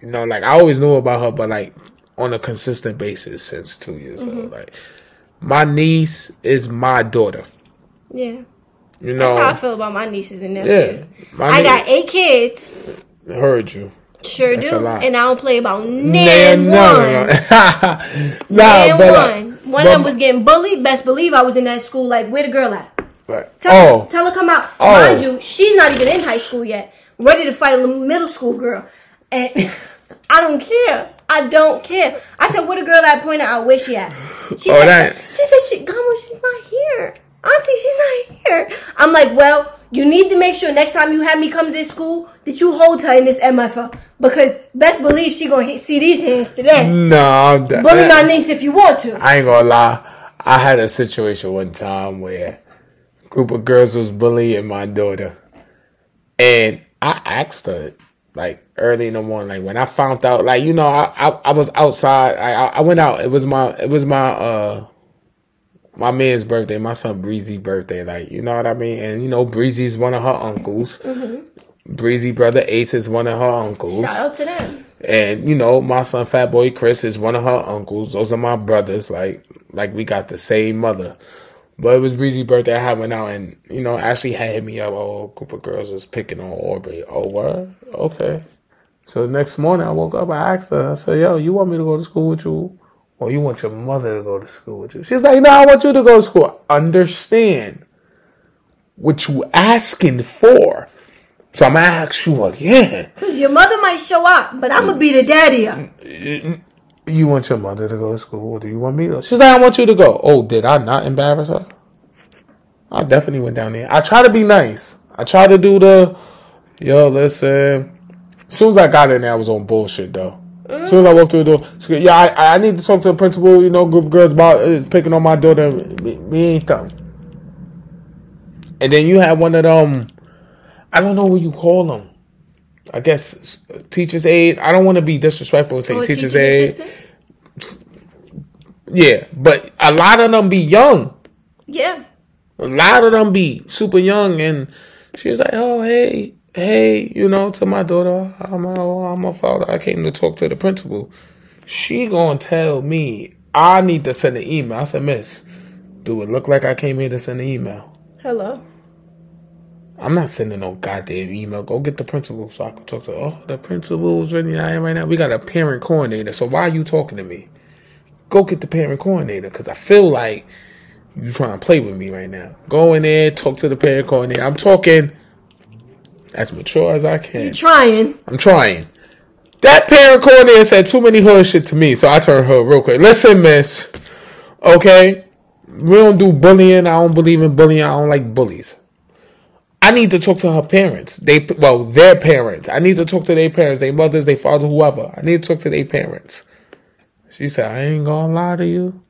you know, like I always knew about her, but like on a consistent basis since two years old. Mm-hmm. Like, my niece is my daughter. Yeah. You That's how I know, fog about my nieces and nephews. My I nie- got eight kids. heard you. Sure That's do. And I don't play about nan Man, one. nah, Nan (laughs) but, uh, one. One but- of them was getting bullied. Best believe I was in that school. Like, where the girl at? but- Tell, oh, tell her come out. Oh. Mind you, she's not even in high school yet. Ready to fight a middle school girl. And (laughs) I don't care. I don't care. I said, where the girl that pointed out where she at? She Oh, said, that- she said, she, Grandma, she's not here. Auntie, she's not here. I'm like, well, you need to make sure next time you have me come to this school that you hold her in this MFL. Because best believe she gonna hit, see these hands today. no, I'm done. Bully my niece if you want to. I ain't gonna lie. I had a situation one time where a group of girls was bullying my daughter, and I asked her like early in the morning, like when I found out, like you know, I I, I was outside. I, I I went out. It was my it was my uh my man's birthday, my son Breezy birthday. Like you know what I mean. And you know, Breezy's one of her uncles. Mm-hmm. Breezy brother Ace is one of her uncles. Shout out to them. And you know, my son Fat Boy Chris is one of her uncles. Those are my brothers. Like like we got the same mother. But it was Breezy's birthday. I had went out and you know, Ashley had hit me up. Oh, a group of girls was picking on Aubrey. Oh, what? Okay. So the next morning I woke up. I asked her. I said, "Yo, you want me to go to school with you, or you want your mother to go to school with you?" She's like, "No, I want you to go to school." Understand what you asking for. So I'm gonna ask you again. Cause your mother might show up, but I'm gonna be the daddy. You want your mother to go to school, or do you want me to? She's like, I want you to go. Oh, did I not embarrass her? I definitely went down there. I try to be nice. I try to do the, yo, listen. As soon as I got in there, I was on bullshit though. As soon as I walked through the door, she go, yeah, I, I need to talk to the principal. You know, group of girls about is picking on my daughter. Me, me ain't come. And then you had one of them. I don't know what you call them. I guess teachers aid. I don't want to be disrespectful and say oh, a teachers teacher's aid. assistant? Yeah, but a lot of them be young. Yeah. A lot of them be super young, and she was like, "Oh, hey, hey, you know, to my daughter, I'm a, I'm a father. I came to talk to the principal. She gonna tell me I need to send an email. I said, Miss, do it look like I came here to send an email? Hello. I'm not sending no goddamn email. Go get the principal so I can talk to. Oh, the principal's really not here right now. We got a parent coordinator. So why are you talking to me? go get the parent coordinator because I feel like you trying to play with me right now. Go in there, talk to the parent coordinator. I'm talking as mature as I can. You trying? I'm trying. That parent coordinator said too many hood shit to me, so I turned her real quick. Listen, miss. Okay, we don't do bullying. I don't believe in bullying. I don't like bullies. I need to talk to her parents. They well, their parents. I need to talk to their parents, their mothers, their father, whoever. I need to talk to their parents. She said, I ain't gonna lie to you.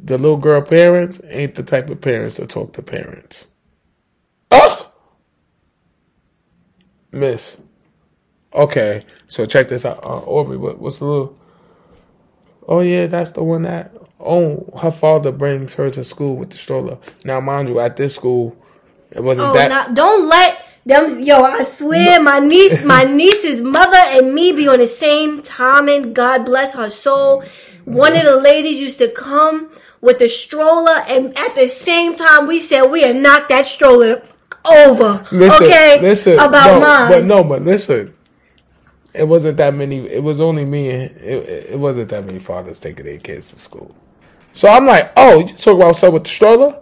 The little girl parents ain't the type of parents to talk to parents. Oh! Miss. Okay, so check this out. Uh, Aubrey, what, what's the little. Oh, yeah, that's the one that. Oh, her father brings her to school with the stroller. Now, mind you, at this school, it wasn't Oh, that. not, don't let them. Yo, I swear, my niece, (laughs) my niece's mother and me be on the same time. And God bless her soul. One of the ladies used to come with the stroller, and at the same time, we said we had knocked that stroller over. Listen, okay, listen. about no, mine. But no, but listen. It wasn't that many. It was only me. and It, it wasn't that many fathers taking their kids to school. So I'm like, oh, you talk about stuff with the stroller?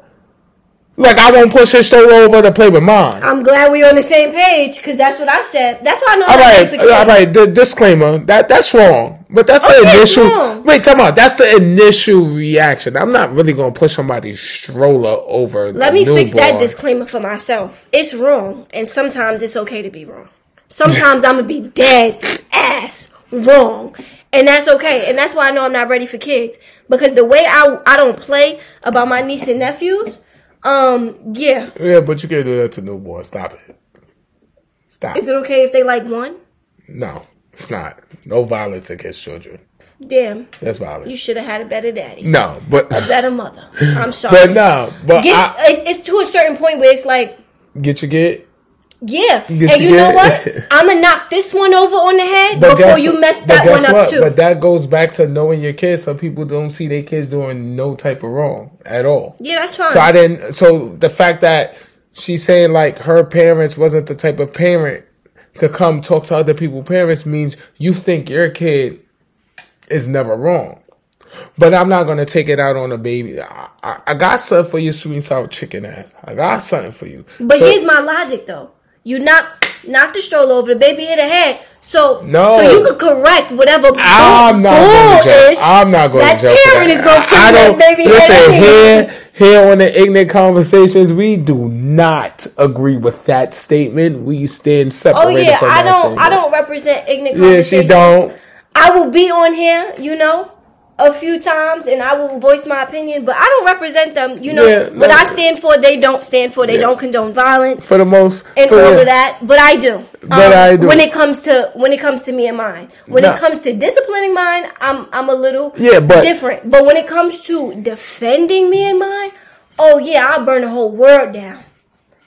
Like I won't push his stroller over to play with mine. I'm glad we're on the same page because that's what I said. That's why I know. All right, for all The disclaimer that that's wrong, but that's the Okay, it's initial. wrong. Wait, time out. That's the initial reaction. I'm not really gonna push somebody's stroller over. Let me fix that disclaimer for myself. It's wrong, and sometimes it's okay to be wrong. Sometimes I'm gonna be dead ass wrong, and that's okay. And that's why I know I'm not ready for kids because the way I I don't play about my niece and nephews. Um, yeah. Yeah, but you can't do that to newborn. Stop it. Stop. Is it okay if they like one? No, it's not. No violence against children. Damn, That's violence. you should have had a better daddy, No, but a better mother. I'm (laughs) sorry. but no, but Get, I, it's, it's to a certain point where it's like, get your get. Yeah, and you know what? (laughs) I'm gonna knock this one over on the head But before guess- you mess that one up what? too. But that goes back to knowing your kids. Some people don't see their kids doing no type of wrong at all. yeah, that's fine. So I didn't. So the fact that she's saying like her parents wasn't the type of parent to come talk to other people's parents means you think your kid is never wrong. But I'm not gonna take it out on a baby. I, I, I got something for you, sweet sour chicken ass. I got something for you. But So- here's my logic though. You knock knock the stroller over, the baby hit her head. So No. so you could correct whatever I'm not going to jail. I'm not going that to jail for parent that. is gonna I- put that baby listen head here. Here on the ignorant conversations, we do not agree with that statement. We stand Oh yeah, I that don't statement. I don't represent ignorant conversations. Yeah, she don't. I will be on here, you know, a few times and I will voice my opinion, but I don't represent them, you know. Yeah, what. I stand for, they don't stand for. They Yeah. don't condone violence For the most, and for all the- of that, but I do. Um, But I do. When it comes to when it comes to me and mine, when No. it comes to disciplining mine, I'm I'm a little Yeah, but- different. But when it comes to defending me and mine, oh yeah, I'll burn the whole world down,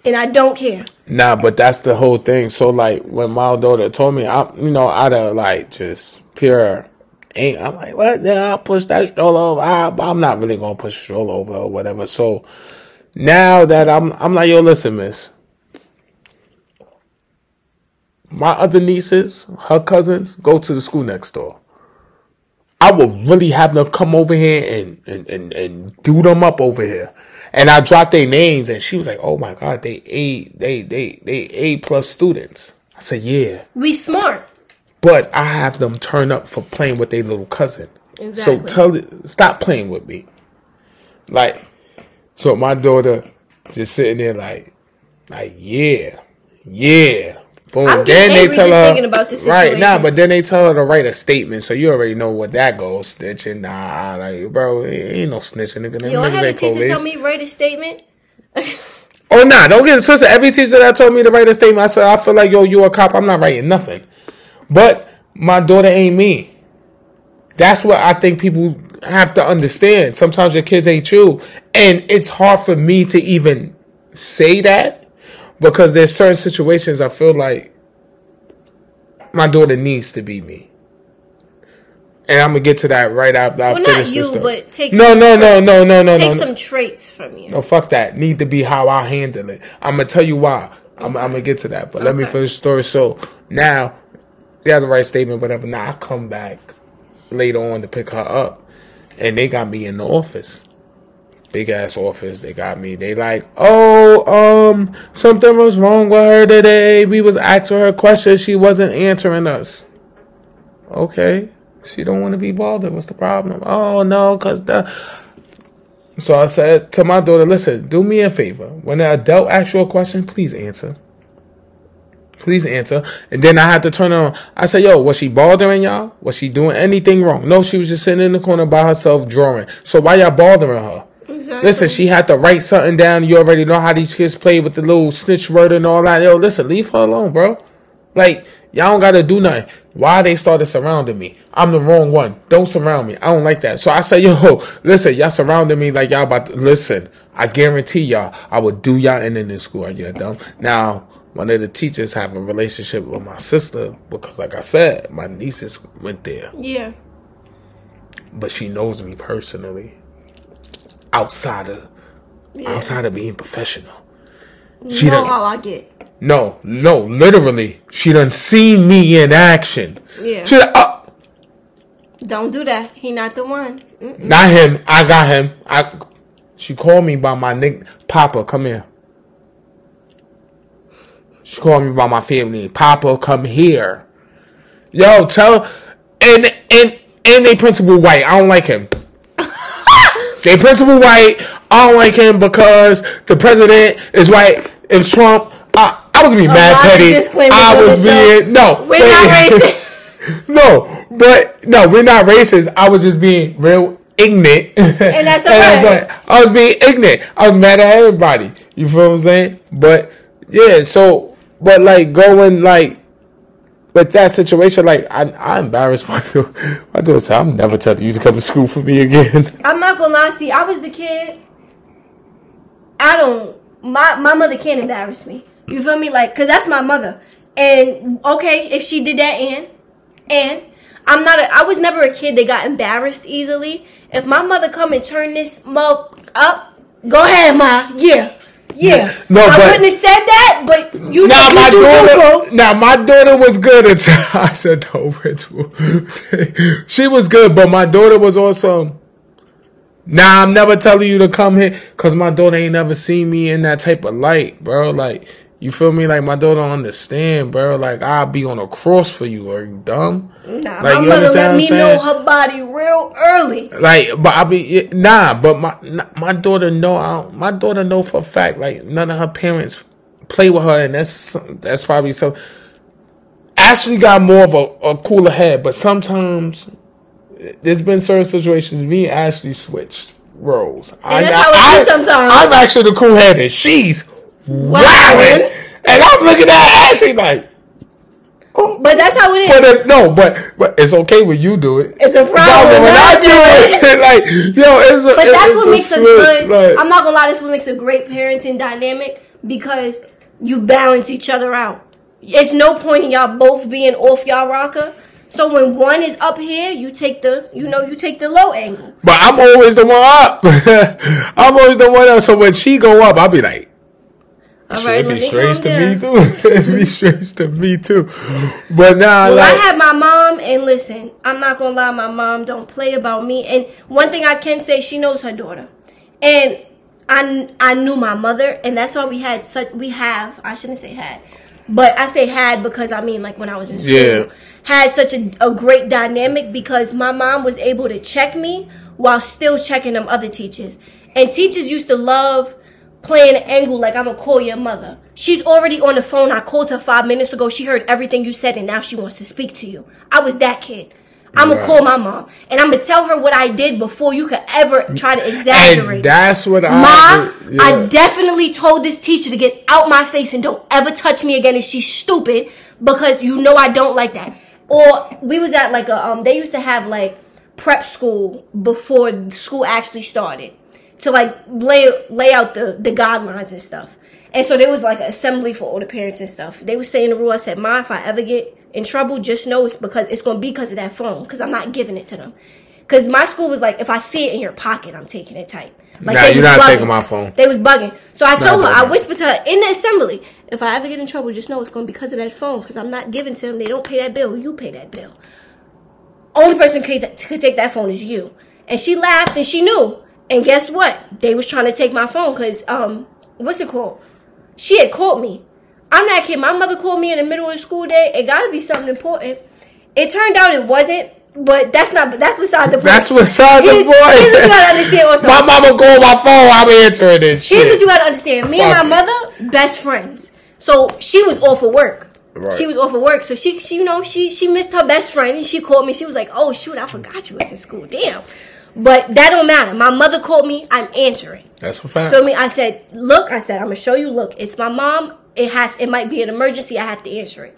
and I don't care. Nah, but that's the whole thing. So like when my daughter told me, I you know out of like just pure ain't I'm like what? Then I'll push that stroller over. I, I'm not really gonna push stroller over or whatever. So now that I'm I'm like yo, listen, miss. My other nieces, her cousins, go to the school next door. I will really have them come over here and, and, and, and do them up over here. And I dropped their names and she was like, Oh my God, they A they they they A plus students. I said, Yeah. We smart. But I have them turn up for playing with their little cousin. Exactly. So tell it stop playing with me. Like so my daughter just sitting there like like yeah, yeah. Boom. I'm then they tell her thinking about this right now, situation. but then they tell her to write a statement, so you already know what that goes. Snitching, nah, like bro, ain't no snitching, nigga. Yo, I had a teacher tell me write a statement. Oh nah, don't get it twisted. Every teacher that told me to write a statement, I said I feel like yo, you a cop. I'm not writing nothing. But my daughter ain't me. That's what I think people have to understand. Sometimes your kids ain't you, and it's hard for me to even say that because there's certain situations I feel like my daughter needs to be me. And I'm gonna get to that right after I Well, finish not this you, story. but take no, no, no, no, no, no, Take no. some traits from you. No, fuck that. Need to be how I handle it. I'm gonna tell you why. I'm, I'm gonna get to that, but let me finish the story. So now, you have the right statement, whatever. Now I come back later on to pick her up, and they got me in the office. Big ass office. They got me. They like, oh, um, something was wrong with her today. We was asking her questions. She wasn't answering us. Okay, she don't want to be bothered. What's the problem? Oh no, cause the. So I said to my daughter, listen, do me a favor. When an adult asks you a question, please answer. Please answer. And then I had to turn on. I said, yo, was she bothering y'all? Was she doing anything wrong? No, she was just sitting in the corner by herself drawing. So why y'all bothering her? Exactly. Listen, she had to write something down. You already know how these kids play with the little snitch word and all that. Yo, listen, leave her alone, bro. Like, y'all don't gotta do nothing. Why they started surrounding me? I'm the wrong one. Don't surround me. I don't like that. So I say, yo, listen, y'all surrounding me like y'all about to listen. I guarantee y'all, I would do y'all in in this school. Are you dumb? Now, one of the teachers have a relationship with my sister because, like I said, my nieces went there. Yeah. But she knows me personally, outside of yeah. outside of being professional. She know how I get. No, no, literally, she done seen me in action. Yeah. She, uh, Don't do that. He not the one. Mm-mm. Not him. I got him. I. She called me by my nick, Papa. Come here. She called me by my family. Papa, come here. Yo, tell and and and they principal white. I don't like him. (laughs) they principal white. I don't like him because the president is white. It's Trump. I, I was being mad petty. I was being no. We're not racist. (laughs) no, but no, we're not racist. I was just being real ignorant. And that's (laughs) okay. and I was being ignorant. I was mad at everybody. You feel what I'm saying? But yeah, so but like going like with that situation, like I, I embarrassed (laughs) my my daughter said, "I'm never telling you to come to school for me again." (laughs) I'm not gonna lie. See, I was the kid. I don't. My my mother can't embarrass me. You feel me? Like, cause that's my mother. And okay, if she did that, and and I'm not. A, I was never a kid that got embarrassed easily. If my mother come and turn this mug up, go ahead, ma. Yeah. Yeah, no, I wouldn't have said that, but you. Now my daughter, now my daughter was good until (laughs) I said no principal. (laughs) she was good, but my daughter was awesome. Now I'm never telling you to come here because my daughter ain't never seen me in that type of light, bro. Like you feel me? Like my daughter don't understand, bro. Like I'll be on a cross for you. Are you dumb? Nah, like, my mother let me know her body real early. Like, but I be nah. But my my daughter know. my daughter know for a fact. Like none of her parents play with her, and that's that's probably so. Ashley got more of a, a cooler head, but sometimes there's been certain situations me and Ashley switched roles. And I, that's how I, it is sometimes. I'm actually the cool headed. She's wowing. And I'm looking at Ashley like, oh. But that's how it is. But it's, no, but but it's okay when you do it. It's a problem when I do it. (laughs) (laughs) like yo, it's a, But that's what a makes switch, a good. Like, I'm not gonna lie. This what makes a great parenting dynamic because you balance each other out. It's no point in y'all both being off y'all rocker. So when one is up here, you take the, you know, you take the low angle. But I'm always the one up. (laughs) I'm always the one up. So when she go up, I'll be like, all right, it'd be strange to me too. (laughs) it'd be strange to me too. But now, well, like, I have my mom, and listen, I'm not gonna lie, my mom don't play about me. And one thing I can say, she knows her daughter, and I I knew my mother, and that's why we had such we have. I shouldn't say had, but I say had because I mean like when I was in school, yeah. had such a, a great dynamic because my mom was able to check me while still checking them other teachers, and teachers used to love playing an angle like I'm gonna call your mother. She's already on the phone. I called her five minutes ago. She heard everything you said and now she wants to speak to you. I was that kid. I'm gonna call my mom and I'm gonna tell her what I did before you could ever try to exaggerate. And that's what I. Mom, yeah. I definitely told this teacher to get out my face and don't ever touch me again. And she's stupid because you know I don't like that. Or we was at like a um. They used to have like prep school before school actually started to like lay lay out the the guidelines and stuff. And so there was like an assembly for all the parents and stuff. They were saying the rule. I said, "Ma, if I ever get in trouble, just know it's because it's gonna be because of that phone. Because I'm not giving it to them. Because my school was like, if I see it in your pocket, I'm taking it tight. Like nah, you're not bugging. taking my phone. They was bugging. So I told her, I whispered to her in the assembly, if I ever get in trouble, just know it's going to be because of that phone. Because I'm not giving to them. They don't pay that bill. You pay that bill. only person could, could take that phone is you. And she laughed and she knew. And guess what? They was trying to take my phone because um, what's it called? She had called me. I'm not kidding. My mother called me in the middle of the school day. It got to be something important. It turned out it wasn't. But that's not. That's beside the point. That's beside the Here's- point. here's what you gotta understand also. My mama called my phone. I'm answering this shit. Here's what you gotta understand. Me Fuck and my it. mother, best friends. So she was off of work. Right. She was off of work. So she, she, you know, she she missed her best friend and she called me. She was like, "Oh shoot, I forgot you was in school. Damn." But that don't matter. My mother called me. I'm answering. That's a fact. Feel me? I said, "Look," I said, "I'm gonna show you. Look, it's my mom. It has. It might be an emergency. I have to answer it."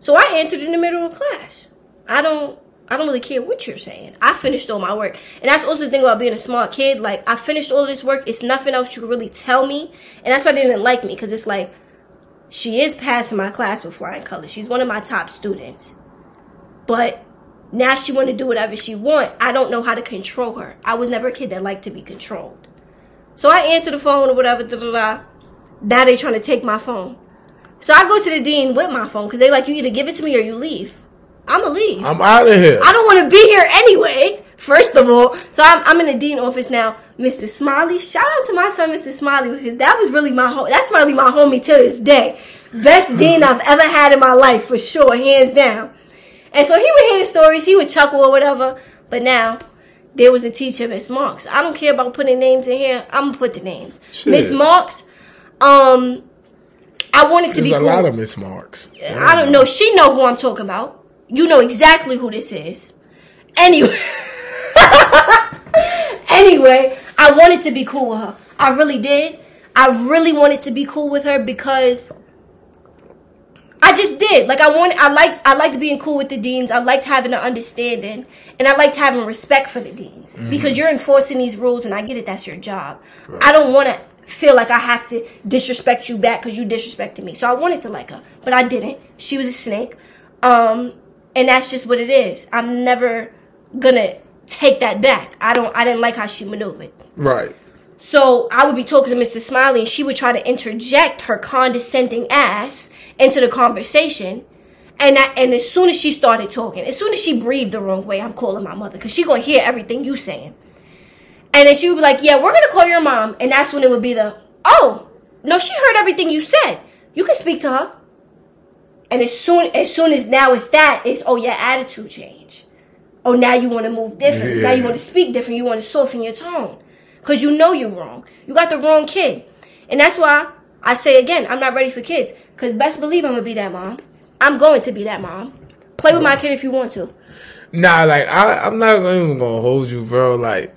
So I answered in the middle of class. I don't. I don't really care what you're saying. I finished all my work, and that's also the thing about being a smart kid. Like I finished all this work. It's nothing else you can really tell me, and that's why they didn't like me because it's like she is passing my class with flying colors. She's one of my top students, but now she want to do whatever she want. I don't know how to control her. I was never a kid that liked to be controlled. So I answer the phone or whatever. Da, da, da. Now they trying to take my phone. So I go to the dean with my phone because they like you either give it to me or you leave. I'ma leave. I'm out of here. I don't want to be here anyway. First of all, so I'm, I'm in the dean office now. Mr. Smiley, shout out to my son, Mr. Smiley, because that was really my home. That's really my homie to this day. Best dean I've ever had in my life for sure, hands down. And so he would hear the stories, he would chuckle or whatever. But now there was a teacher, Miss Marks. I don't care about putting names in here. I'm gonna put the names. Miss Marks. Um, I wanted to There's be a cool. lot of Miss Marks. I don't know. She know who I'm talking about. You know exactly who this is. Anyway, (laughs) anyway, I wanted to be cool with her. I really did. I really wanted to be cool with her because I just did. Like I want. I liked. I liked being cool with the deans. I liked having an understanding, and I liked having respect for the deans because you're enforcing these rules, and I get it. That's your job. I don't want to feel like I have to disrespect you back because you disrespected me. So I wanted to like her, but I didn't. She was a snake, um, and that's just what it is. I'm never gonna take that back. I don't. I didn't like how she maneuvered. Right. So I would be talking to Mrs. Smiley, and she would try to interject her condescending ass into the conversation. And I, and as soon as she started talking, as soon as she breathed the wrong way, I'm calling my mother because she gonna hear everything you saying. And then she would be like, "Yeah, we're gonna call your mom," and that's when it would be the, "Oh, no, she heard everything you said. You can speak to her." And as soon as soon as now it's that, it's oh your attitude change. Oh now you want to move different. Now you want to speak different. You want to soften your tone because you know you're wrong. You got the wrong kid, and that's why I say again, I'm not ready for kids. Cause best believe I'm gonna be that mom. I'm going to be that mom. Play with my kid if you want to. Nah, like I, I'm not even gonna hold you, bro. Like,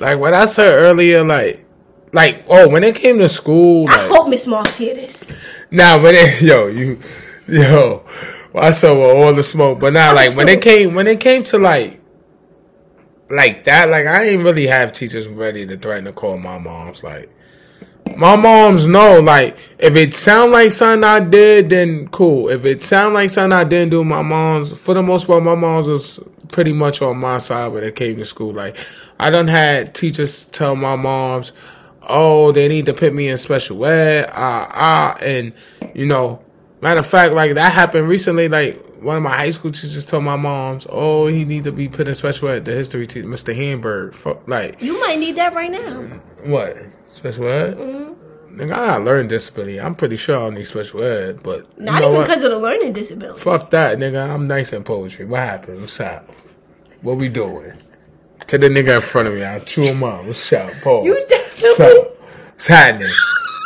like what I said earlier, like, like oh, when it came to school, I hope Miss Moss hear this. Nah, but it, (laughs) yo, you, yo, well, I saw all the smoke, but now, like when it (laughs) came, when it came to like, like that, like I ain't really have teachers ready to threaten to call my moms. Like, my moms know, like if it sound like something I did, then cool. If it sound like something I didn't do, my moms, for the most part, my moms was pretty much on my side when it came to school. Like, I done had teachers tell my moms, oh, they need to put me in special ed, ah, ah, and you know, matter of fact, like that happened recently. Like one of my high school teachers told my moms, oh, he need to be put in special ed. The history teacher, Mr. Hamburg, Fuck, like You might need that right now. what special ed? Mm-hmm. Nigga, I got learning disability. I'm pretty sure I don't need special ed, but Not even because of the learning disability. Fuck that, nigga. I'm nice in poetry. What happened? What's up? What we doing? To the nigga in front of me, I'll chew him up. What's up, Paul? You definitely. up? What's happening?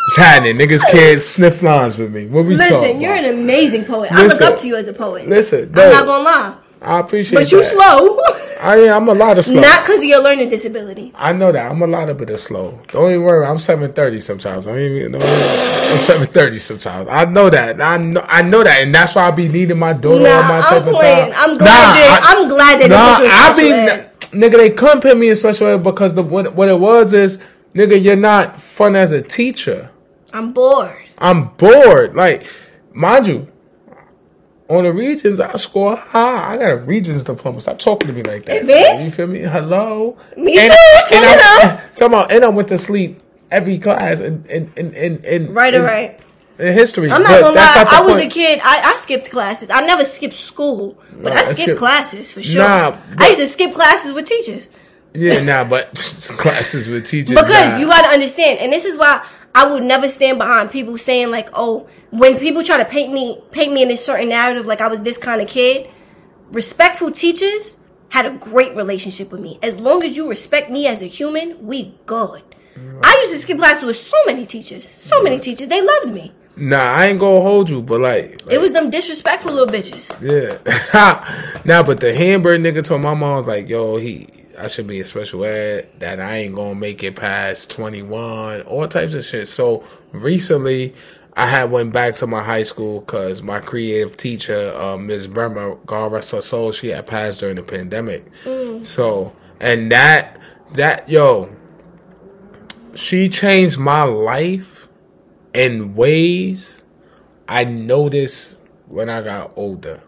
What's happening? Niggas can't sniff lines with me. What we talking Listen, you're about? an amazing poet. I look Listen. up to you as a poet. Listen, I'm no, not gonna lie, I appreciate it. but you that. slow. I am. I'm a lot of slow. Not because of your learning disability. I know that. I'm a lot of bit of slow. Don't even worry. I'm 730 sometimes. I don't even, don't even- I'm 730 sometimes. I know that. I know, I know that. And that's why I be needing my daughter Nah, on my I'm type of playing. time. I'm glad they- I- I'm glad they Nah, put you in I be, nigga, they couldn't put me in special ed because the what, what it was is, nigga, you're not fun as a teacher. I'm bored. I'm bored. Like, mind you, on the Regents, I score high. I got a Regents diploma. Stop talking to me like that. Advanced? You feel me? Hello. Me and, too, turn it I, (laughs) talking about, and I went to sleep every class and and and and, and Right, and, or right. in history. I'm not gonna lie. not I was a kid. I, I skipped classes. I never skipped school, but Nah, I I skipped classes for sure. Nah, I used to skip classes with teachers Yeah, nah, but (laughs) classes with teachers. because nah. you got to understand, and this is why I would never stand behind people saying like, "Oh, when people try to paint me paint me in a certain narrative, like I was this kind of kid." Respectful teachers had a great relationship with me. As long as you respect me as a human, we good. I used to skip classes with so many teachers, so many teachers. They loved me. Nah, I ain't gonna hold you, but like, It was them disrespectful little bitches. yeah. (laughs) nah, but the Hamburg nigga told my mom like, yo, he, I should be in special ed. That I ain't gonna make it past twenty one. All types of shit. So recently, I had went back to my high school because my creative teacher, uh, Ms. Bremer, God rest her soul, she had passed during the pandemic. So, and that, that, yo, she changed my life in ways I noticed when I got older.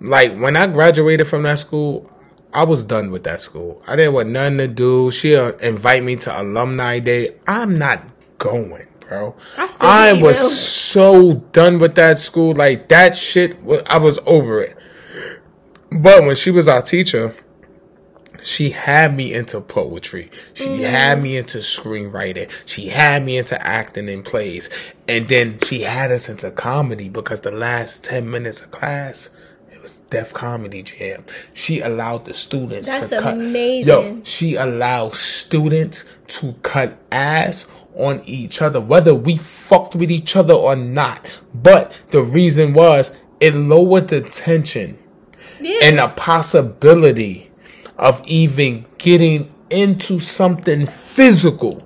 Like when I graduated from that school, I was done with that school. I didn't want nothing to do. She'll invite me to alumni day. I'm not going, bro. I I was so done with that school. Like that shit, I was over it. But when she was our teacher, she had me into poetry. She Mm-hmm. had me into screenwriting. She had me into acting in plays. And then she had us into comedy because the last 10 minutes of class, it was Def Comedy Jam. She allowed the students That's to cut. amazing. Yo, she allowed students to cut ass on each other, whether we fucked with each other or not. But the reason was it lowered the tension Yeah. and the possibility of even getting into something physical.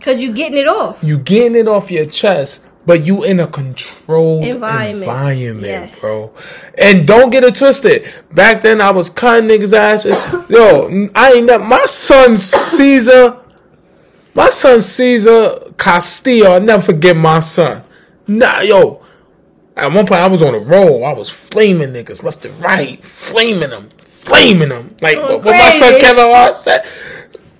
Cause you're getting it off. You getting it off your chest, but you in a controlled Environment. environment, Yes. bro. And don't get it twisted. Back then, I was cutting niggas' asses. (coughs) Yo, I ain't never. My son Caesar, my son Caesar Castillo. I'll never forget my son. Nah, yo. At one point, I was on a roll. I was flaming niggas left and right, flaming them, flaming them. Like Oh, what my son. Kevin Hart said.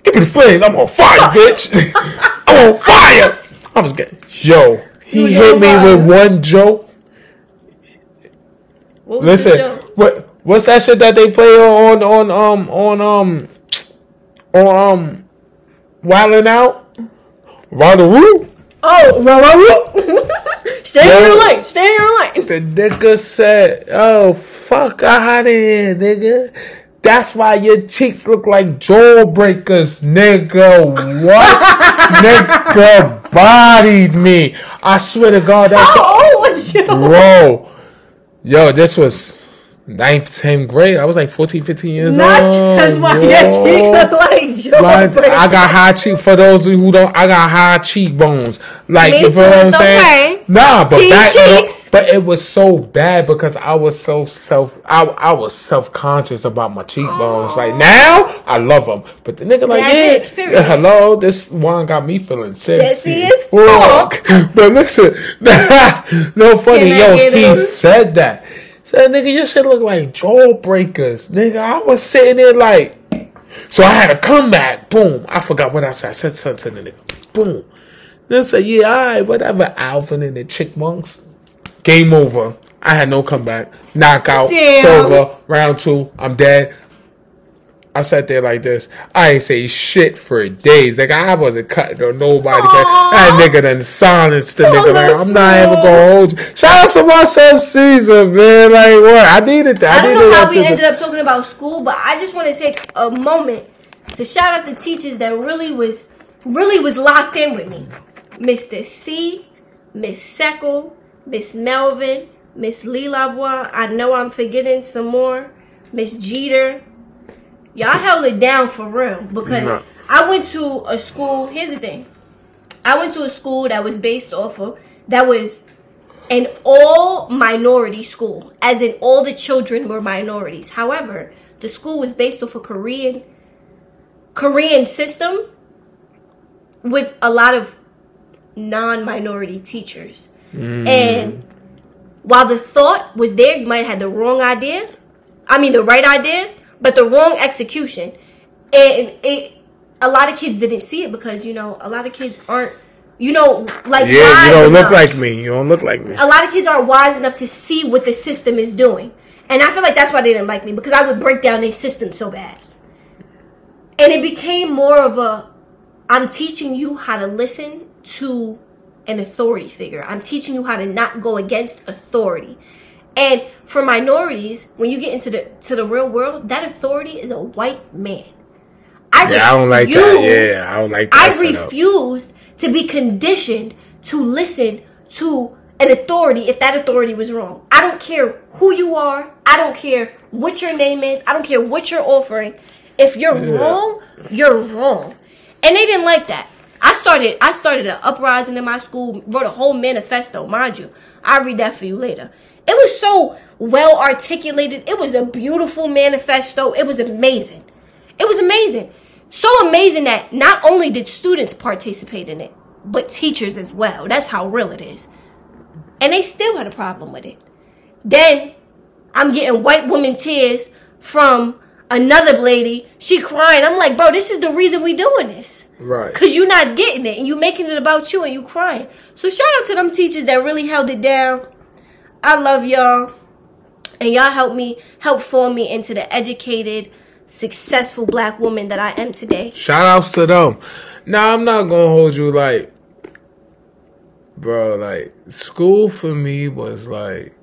Give me the flames. I'm on fire, (laughs) bitch. (laughs) I'm on fire. I was getting yo. He hit me with one joke. What Listen, joke? what what's that shit that they play on on um on um on um Wildin' Out? Rondaroo? Oh, well, (laughs) stay in your lane. Stay in your lane. The nigga said, "Oh fuck out of here, nigga." That's why your cheeks look like jawbreakers, nigga. What? (laughs) nigga bodied me. I swear to God, that's How old was you? bro. Yo, this was ninth, 10th grade. I was like 14, 15 years Not old. That's why your cheeks look like Joe. Like, I got high cheek for those who don't. I got high cheekbones. Like Me you feel what I'm saying? okay. Nah, but Teen back, cheeks. But it was so bad because I was so self. I, I was self conscious about my cheekbones. Like now, I love them, but the nigga like That yeah, bitch, hello, this one got me feeling sexy. As Fuck. But listen, (laughs) no funny, yo, he said that. Said nigga, your shit look like jawbreakers, nigga. I was sitting there like. So I had a comeback. Boom. I forgot what I said. I said something to the nigga. Boom. Then say, yeah, all right, whatever. Alvin and the Chipmunks. Game over. I had no comeback. Knockout. Damn. over. Round two. I'm dead. I sat there like this. I ain't say shit for days. Like I wasn't cutting on nobody. That nigga done silenced the nigga. Like, I'm not even gonna hold you. Shout out to my son Caesar, man. Like what? I needed that. I don't know how we ended up talking about school, but I just want to take a moment to shout out the teachers that really was really was locked in with me. Mr. C, Miss Seckle, Miss Melvin, Miss Lee Lavoie. I know I'm forgetting some more. Miss Jeter. Y'all held it down for real because. I went to a school. Here's the thing. I went to a school that was based off of that was an all minority school, as in all the children were minorities. However, the school was based off a Korean Korean system with a lot of non-minority teachers. Mm. And while the thought was there, you might have had the wrong idea. I mean, the right idea, but the wrong execution. And it, a lot of kids didn't see it because you know a lot of kids aren't you know, like Yeah, you don't look like me. You don't look like me. a lot of kids aren't wise enough to see what the system is doing. And I feel like that's why they didn't like me because I would break down their system so bad. And it became more of a I'm teaching you how to listen to an authority figure. I'm teaching you how to not go against authority. And for minorities, when you get into the to the real world, that authority is a white man. I Yeah, I don't like that. Yeah, I don't like that. I setup. refused to be conditioned to listen to an authority if that authority was wrong. I don't care who you are. I don't care what your name is. I don't care what you're offering. If you're Yeah. wrong, you're wrong. And they didn't like that. I started I started an uprising in my school, wrote a whole manifesto, mind you. I'll read that for you later. It was so well articulated. It was a beautiful manifesto. It was amazing. It was amazing. So amazing that not only did students participate in it, but teachers as well. That's how real it is. And they still had a problem with it. Then I'm getting white woman tears from another lady. She crying. I'm like, bro, this is the reason we doing this. Right. Cause you're not getting it and you're making it about you and you crying. So shout out to them teachers that really held it down. I love y'all. And y'all helped me help form me into the educated, successful black woman that I am today. Shout outs to them. Now I'm not gonna hold you like, bro. Like school for me was like,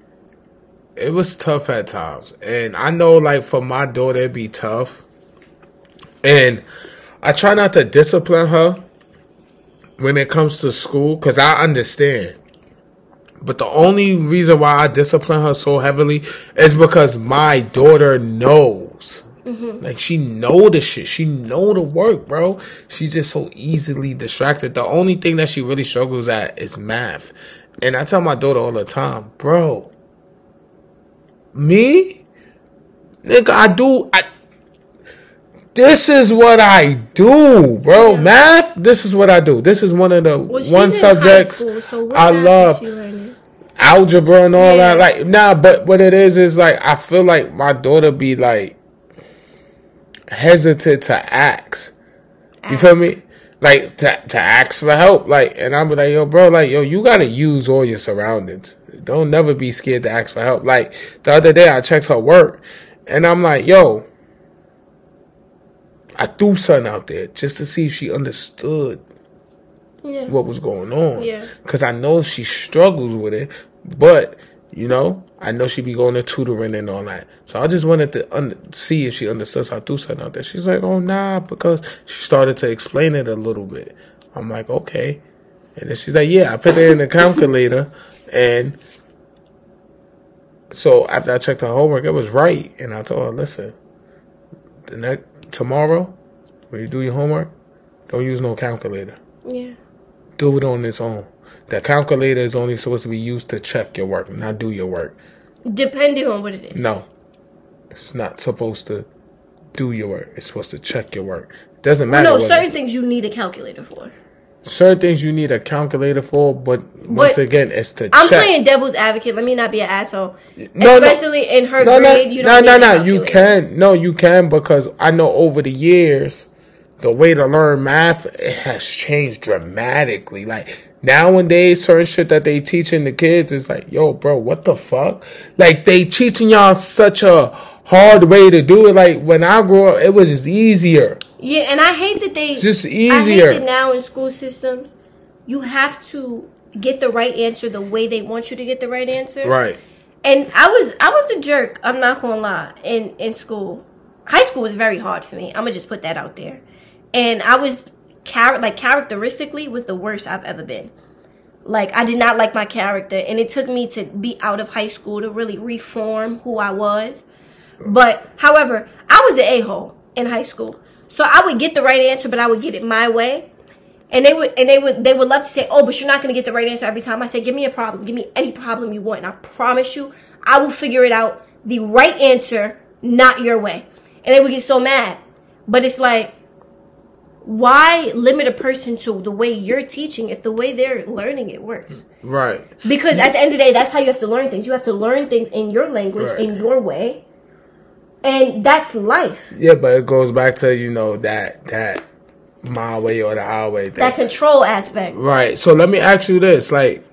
it was tough at times, and I know like for my daughter it'd be tough, and I try not to discipline her when it comes to school because I understand. But the only reason why I discipline her so heavily is because my daughter knows. Mm-hmm. Like she know the shit. She know the work, bro. She's just so easily distracted. The only thing that she really struggles at is math. And I tell my daughter all the time, bro. Me? Nigga, I do I this is what I do, bro. Math, this is what I do. This is one of the Well, one subjects school, so I love algebra and all Yeah. that. Like, nah, but what it is is like I feel like my daughter be like hesitant to ask. You feel me? Like to to ask for help. Like, and I'm like, yo, bro, like, yo, you gotta use all your surroundings. Don't never be scared to ask for help. Like the other day, I checked her work, and I'm like, yo. I threw something out there just to see if she understood Yeah. what was going on. Yeah. Cause I know she struggles with it, but you know, I know she be going to tutoring and all that. So I just wanted to un- see if she understood. So I threw something out there. She's like, "Oh nah," because she started to explain it a little bit. I'm like, "Okay," and then she's like, "Yeah." I put it in the calculator, and so after I checked her homework, it was right. And I told her, "Listen, the next tomorrow when you do your homework, don't use no calculator." Yeah. do it on its own. The calculator is only supposed to be used to check your work, not do your work. Depending on what it is. No, it's not supposed to do your work. It's supposed to check your work. Doesn't matter. No, what- certain things you need a calculator for. Certain things you need a calculator for, but once again, it's to I'm check. playing devil's advocate. Let me not be an asshole. No, no. Especially in her no, no, grade, you no, don't no, a no. You can, no, you can because I know over the years, the way to learn math it has changed dramatically. Like nowadays, certain shit that they teaching the kids is like, yo, bro, what the fuck? Like they teaching y'all such a hard way to do it. Like when I grew up, it was just easier. Yeah, and I hate that they Just I easier. hate that now in school systems, you have to get the right answer the way they want you to get the right answer. Right. And I was I was a jerk. I'm not gonna lie. In in school, high school was very hard for me. I'm gonna just put that out there. And I was char- like characteristically was the worst I've ever been. Like I did not like my character, and it took me to be out of high school to really reform who I was. But however, I was an a hole in high school, so I would get the right answer, but I would get it my way. And they would and they would they would love to say, "Oh, but you're not going to get the right answer every time." I say, "Give me a problem. Give me any problem you want, and I promise you, I will figure it out the right answer, not your way." And they would get so mad. But it's like why limit a person to the way you're teaching if the way they're learning it works? Right. Because at the end of the day, that's how you have to learn things. You have to learn things in your language, Right. in your way. And that's life. Yeah, but it goes back to you know that that my way or the highway thing. That control aspect. Right. So let me ask you this, like,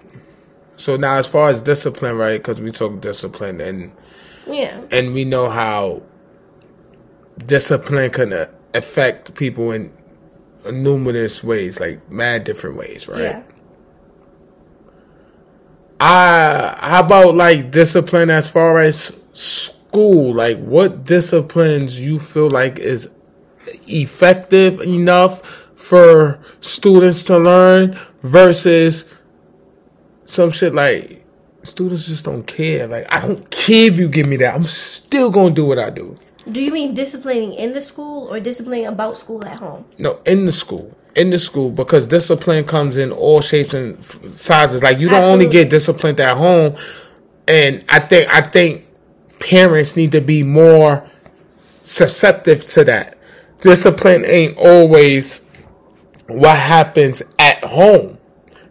so now as far as discipline, right? Because we talk discipline, and Yeah. and we know how discipline can affect people in numerous ways, like mad different ways, right? Yeah. I how about like discipline as far as school? School, like what disciplines you feel like is effective enough for students to learn versus some shit like students just don't care. Like I don't care if you give me that. I'm still gonna do what I do. Do you mean disciplining in the school or disciplining about school at home? No, in the school. In the school, because discipline comes in all shapes and sizes. Like you don't only get disciplined at home, and I think I think parents need to be more susceptible to that. Discipline ain't always what happens at home.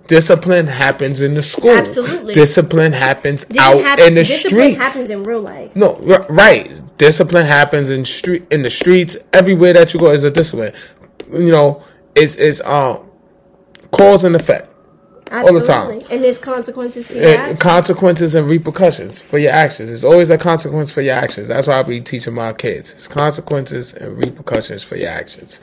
Discipline happens in the school. Absolutely. Discipline happens Discipline out hap- in the discipline streets. happens in real life. No, r- right. Discipline happens in street in the streets. Everywhere that you go is a discipline. You know, it's it's um cause and effect. Absolutely. the time. And there's consequences for your And actions. consequences and repercussions for your actions. There's always a consequence for your actions. That's why I be teaching my kids. It's consequences and repercussions for your actions.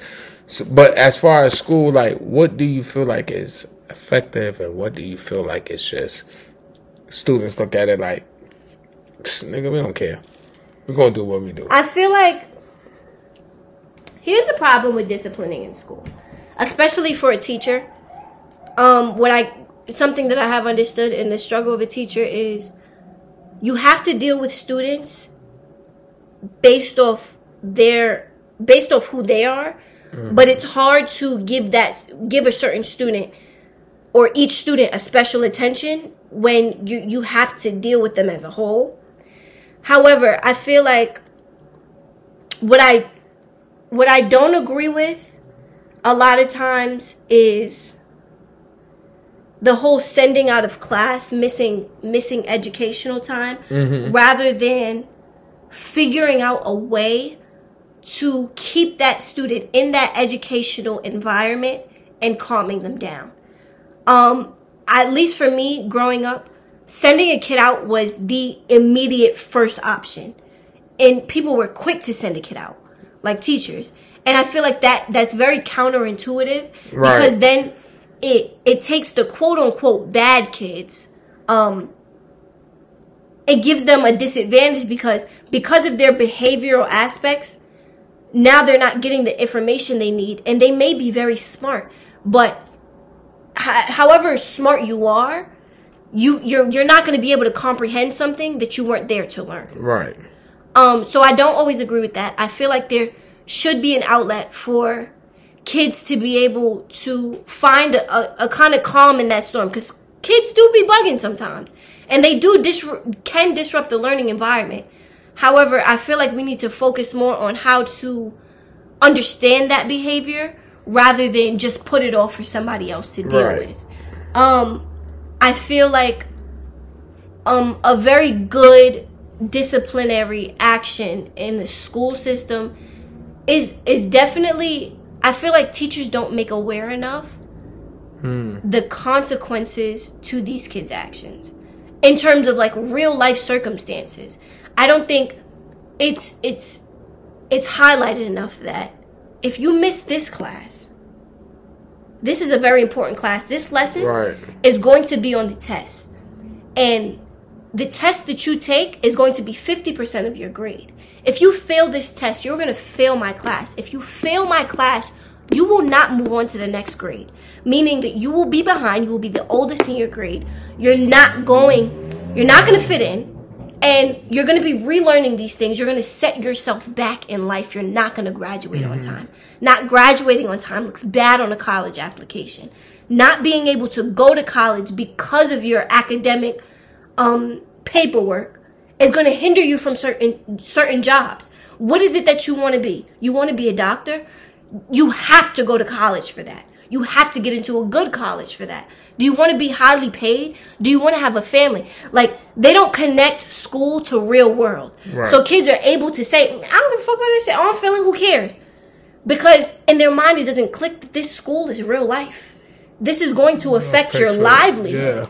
So, but as far as school, like, what do you feel like is effective, and what do you feel like is just students look at it like, nigga, we don't care. We're gonna do what we do. I feel like here's the problem with disciplining in school, especially for a teacher. Um, what I something that I have understood in the struggle of a teacher is you have to deal with students based off their based off who they are, but it's hard to give that give a certain student or each student a special attention when you you have to deal with them as a whole. However, I feel like what I what I don't agree with a lot of times is the whole sending out of class, missing missing educational time rather than figuring out a way to keep that student in that educational environment and calming them down. Um at least for me growing up, sending a kid out was the immediate first option. And people were quick to send a kid out, like teachers. And I feel like that that's very counterintuitive Right. because then it it takes the quote unquote bad kids um it gives them a disadvantage because because of their behavioral aspects now they're not getting the information they need and they may be very smart but h- however smart you are you you're you're not going to be able to comprehend something that you weren't there to learn Right. um, so I don't always agree with that. I feel like there should be an outlet for kids to be able to find a, a, a kind of calm in that storm because kids do be bugging sometimes and they do dis- can disrupt the learning environment. However, I feel like we need to focus more on how to understand that behavior rather than just put it off for somebody else to deal Right. with. Um, I feel like um, a very good disciplinary action in the school system is is definitely I feel like teachers don't make aware enough hmm. the consequences to these kids' actions in terms of like real life circumstances. I don't think it's it's it's highlighted enough that if you miss this class, this is a very important class. This lesson Right. is going to be on the test. And the test that you take is going to be 50% of your grade. If you fail this test, you're going to fail my class. If you fail my class, you will not move on to the next grade, meaning that you will be behind, you will be the oldest in your grade. You're not going, you're not going to fit in, and you're going to be relearning these things. You're going to set yourself back in life. You're not going to graduate on time. Not graduating on time looks bad on a college application. Not being able to go to college because of your academic um, paperwork is going to hinder you from certain certain jobs. What is it that you want to be? You want to be a doctor? You have to go to college for that. You have to get into a good college for that. Do you want to be highly paid? Do you want to have a family? Like they don't connect school to real world. Right. So kids are able to say, "I don't give a fuck about this shit. I'm feeling, who cares?" because in their mind it doesn't click that this school is real life. This is going to affect your livelihood.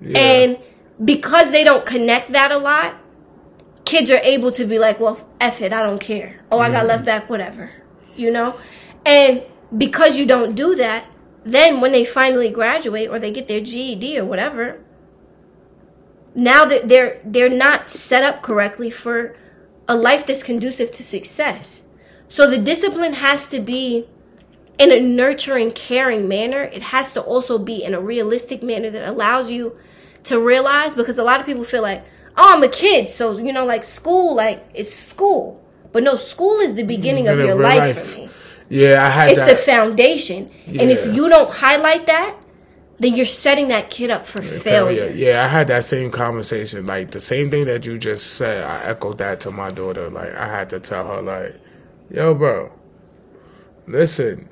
Yeah. yeah. And because they don't connect that a lot, kids are able to be like, well, F it, I don't care. Oh, I got left mm-hmm. back, whatever. You know? And because you don't do that, then when they finally graduate or they get their GED or whatever, now that they're they're not set up correctly for a life that's conducive to success. So the discipline has to be in a nurturing, caring manner. It has to also be in a realistic manner that allows you to realize because a lot of people feel like, oh, I'm a kid, so you know, like school, like it's school. But no, school is the beginning of your life, life. for me. yeah, I had It's that. the foundation. And if you don't highlight that, then you're setting that kid up for failure. Yeah, I had that same conversation. Like the same thing that you just said, I echoed that to my daughter. Like I had to tell her, like, yo, bro, listen,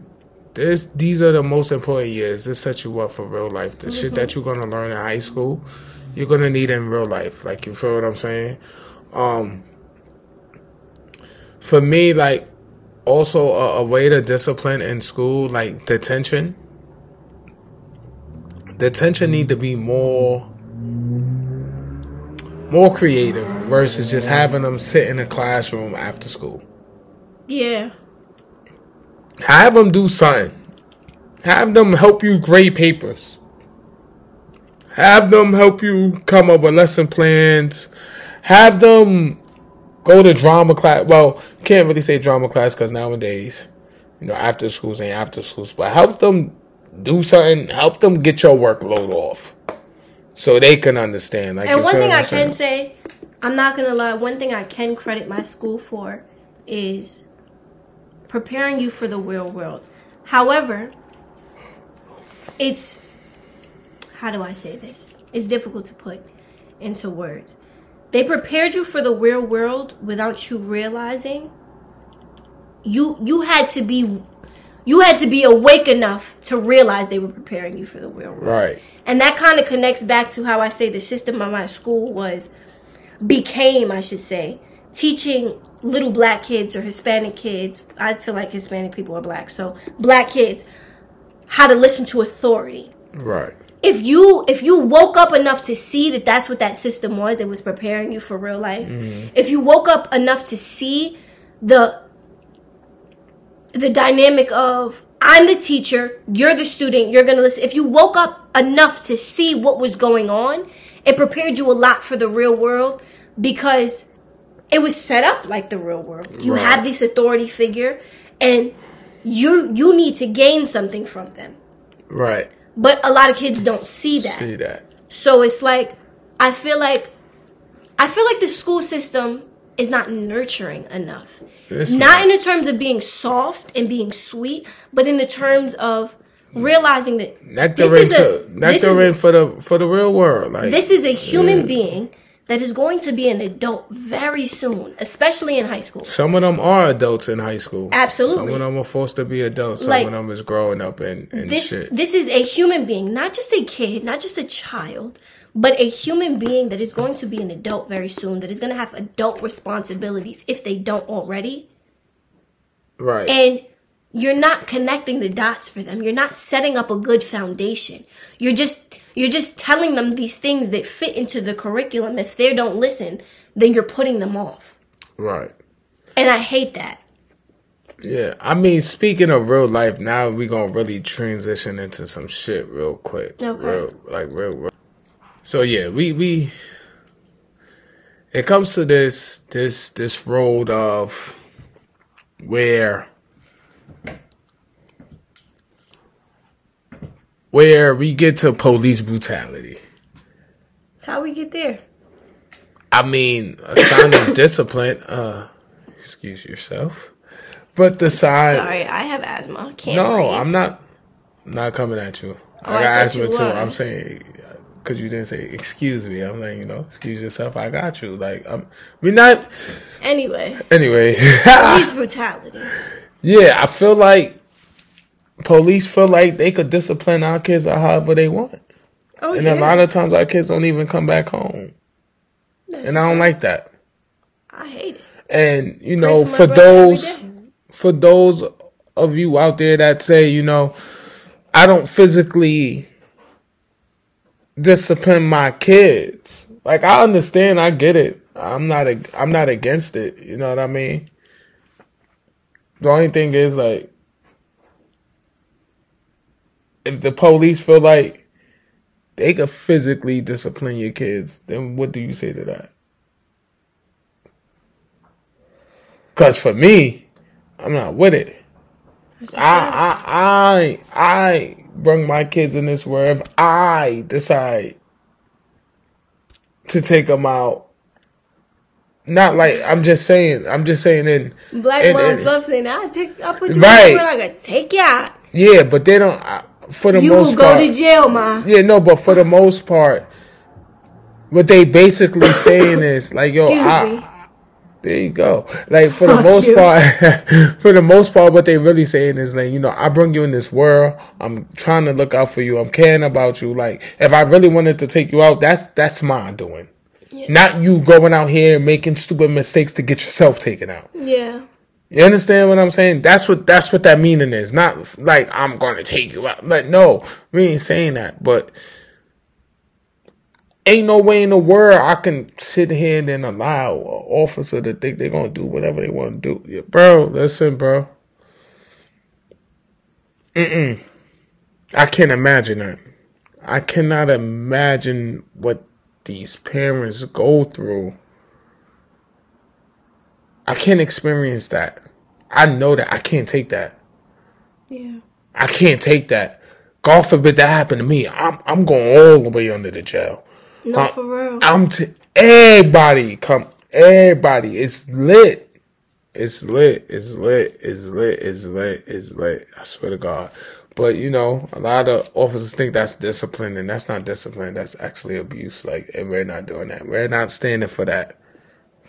this these are the most important years. This sets you up for real life. The shit that you're gonna learn in high school, you're gonna need in real life. Like you feel what I'm saying? Um for me, like also a, a way to discipline in school, like detention the attention need to be more more creative versus just having them sit in a classroom after school. Yeah. Have them do something. Have them help you grade papers. Have them help you come up with lesson plans. Have them go to drama class. Well, can't really say drama class because nowadays, you know, after schools ain't after schools. But help them do something. Help them get your workload off, so they can understand. Like, And one thing I can say, I'm not gonna lie, one thing I can credit my school for is preparing you for the real world. However, it's how do I say this? It's difficult to put into words. They prepared you for the real world without you realizing you you had to be you had to be awake enough to realize they were preparing you for the real world. right. And that kind of connects back to how I say the system of my school was became, I should say, teaching little black kids or Hispanic kids. I feel like Hispanic people are black, so black kids how to listen to authority. Right. If you if you woke up enough to see that that's what that system was, it was preparing you for real life. Mm-hmm. If you woke up enough to see the the dynamic of I'm the teacher, you're the student, you're gonna listen. If you woke up enough to see what was going on, it prepared you a lot for the real world because it was set up like the real world. You Right. have this authority figure and you you need to gain something from them. Right. But a lot of kids don't see that. See that. So it's like I feel like I feel like the school system is not nurturing enough. It's not, not. in the terms of being soft and being sweet, but in the terms of realizing that this is a to this nectarine is, for the for the real world. Like this is a human being that is going to be an adult very soon, especially in high school. Some of them are adults in high school. Absolutely. Some of them are forced to be adults. Some Like, of them is growing up and, and this shit. this is a human being, not just a kid, not just a child, but a human being that is going to be an adult very soon, that is going to have adult responsibilities if they don't already. right. And you're not connecting the dots for them. You're not setting up a good foundation. You're just you're just telling them these things that fit into the curriculum. If they don't listen, then you're putting them off. right. And I hate that. Yeah. I mean, speaking of real life, now we gonna really transition into some shit real quick. Okay. Real, like real, real. So yeah, we we. It comes to this this this road of where where we get to police brutality. How we get there? I mean, a sign of (coughs) discipline. Uh, excuse yourself, but the sign. Sorry, I have asthma. Can't No, breathe. I'm not. Not coming at you. Oh, I I got thought asthma too. I'm saying because you didn't say excuse me. I'm like, you know, excuse yourself. I got you. Like, I'm. We not. Anyway, Anyway, police (laughs) brutality. yeah, I feel like police feel like they could discipline our kids or however they want, Oh and yeah. a lot of times our kids don't even come back home, That's and I don't like that. I hate it. And you Pray know, for for those for those of you out there that say, you know, I don't physically discipline my kids. Like I understand, I get it. I'm not a, I'm not against it. You know what I mean? The only thing is like if the police feel like they could physically discipline your kids, then what do you say to that? Cause for me, I'm not with it. I I I I bring my kids in this world. If I decide to take them out, not like I'm just saying. I'm just saying in Black in- moms in- love saying, "I take, I put you Right. in I gotta take you out. yeah, but they don't. uh, For the You most will go to jail, ma." Yeah, no, but for the most part, what they basically (coughs) saying is like, yo, I, there you go. Like for the most you. part, (laughs) for the most part, what they really saying is like, you know, I bring you in this world. I'm trying to look out for you. I'm caring about you. Like if I really wanted to take you out, that's that's my doing. Not you going out here and making stupid mistakes to get yourself taken out. Yeah. You understand what I'm saying? That's what that's what that meaning is. Not like I'm gonna take you out. Like no, we ain't saying that. But ain't no way in the world I can sit here and then allow an officer to think they're gonna do whatever they want to do. Yeah, bro, listen, bro. Mm-mm. I can't imagine that. I cannot imagine what these parents go through. I can't experience that. I know that I can't take that. Yeah. I can't take that. God forbid that happen to me. I'm I'm going all the way under the jail. No, Uh, for real. I'm to everybody come everybody. It's lit. It's lit. It's lit. It's lit. It's lit. It's lit. I swear to God. But you know, a lot of officers think that's discipline, and that's not discipline. That's actually abuse. Like, and we're not doing that. We're not standing for that.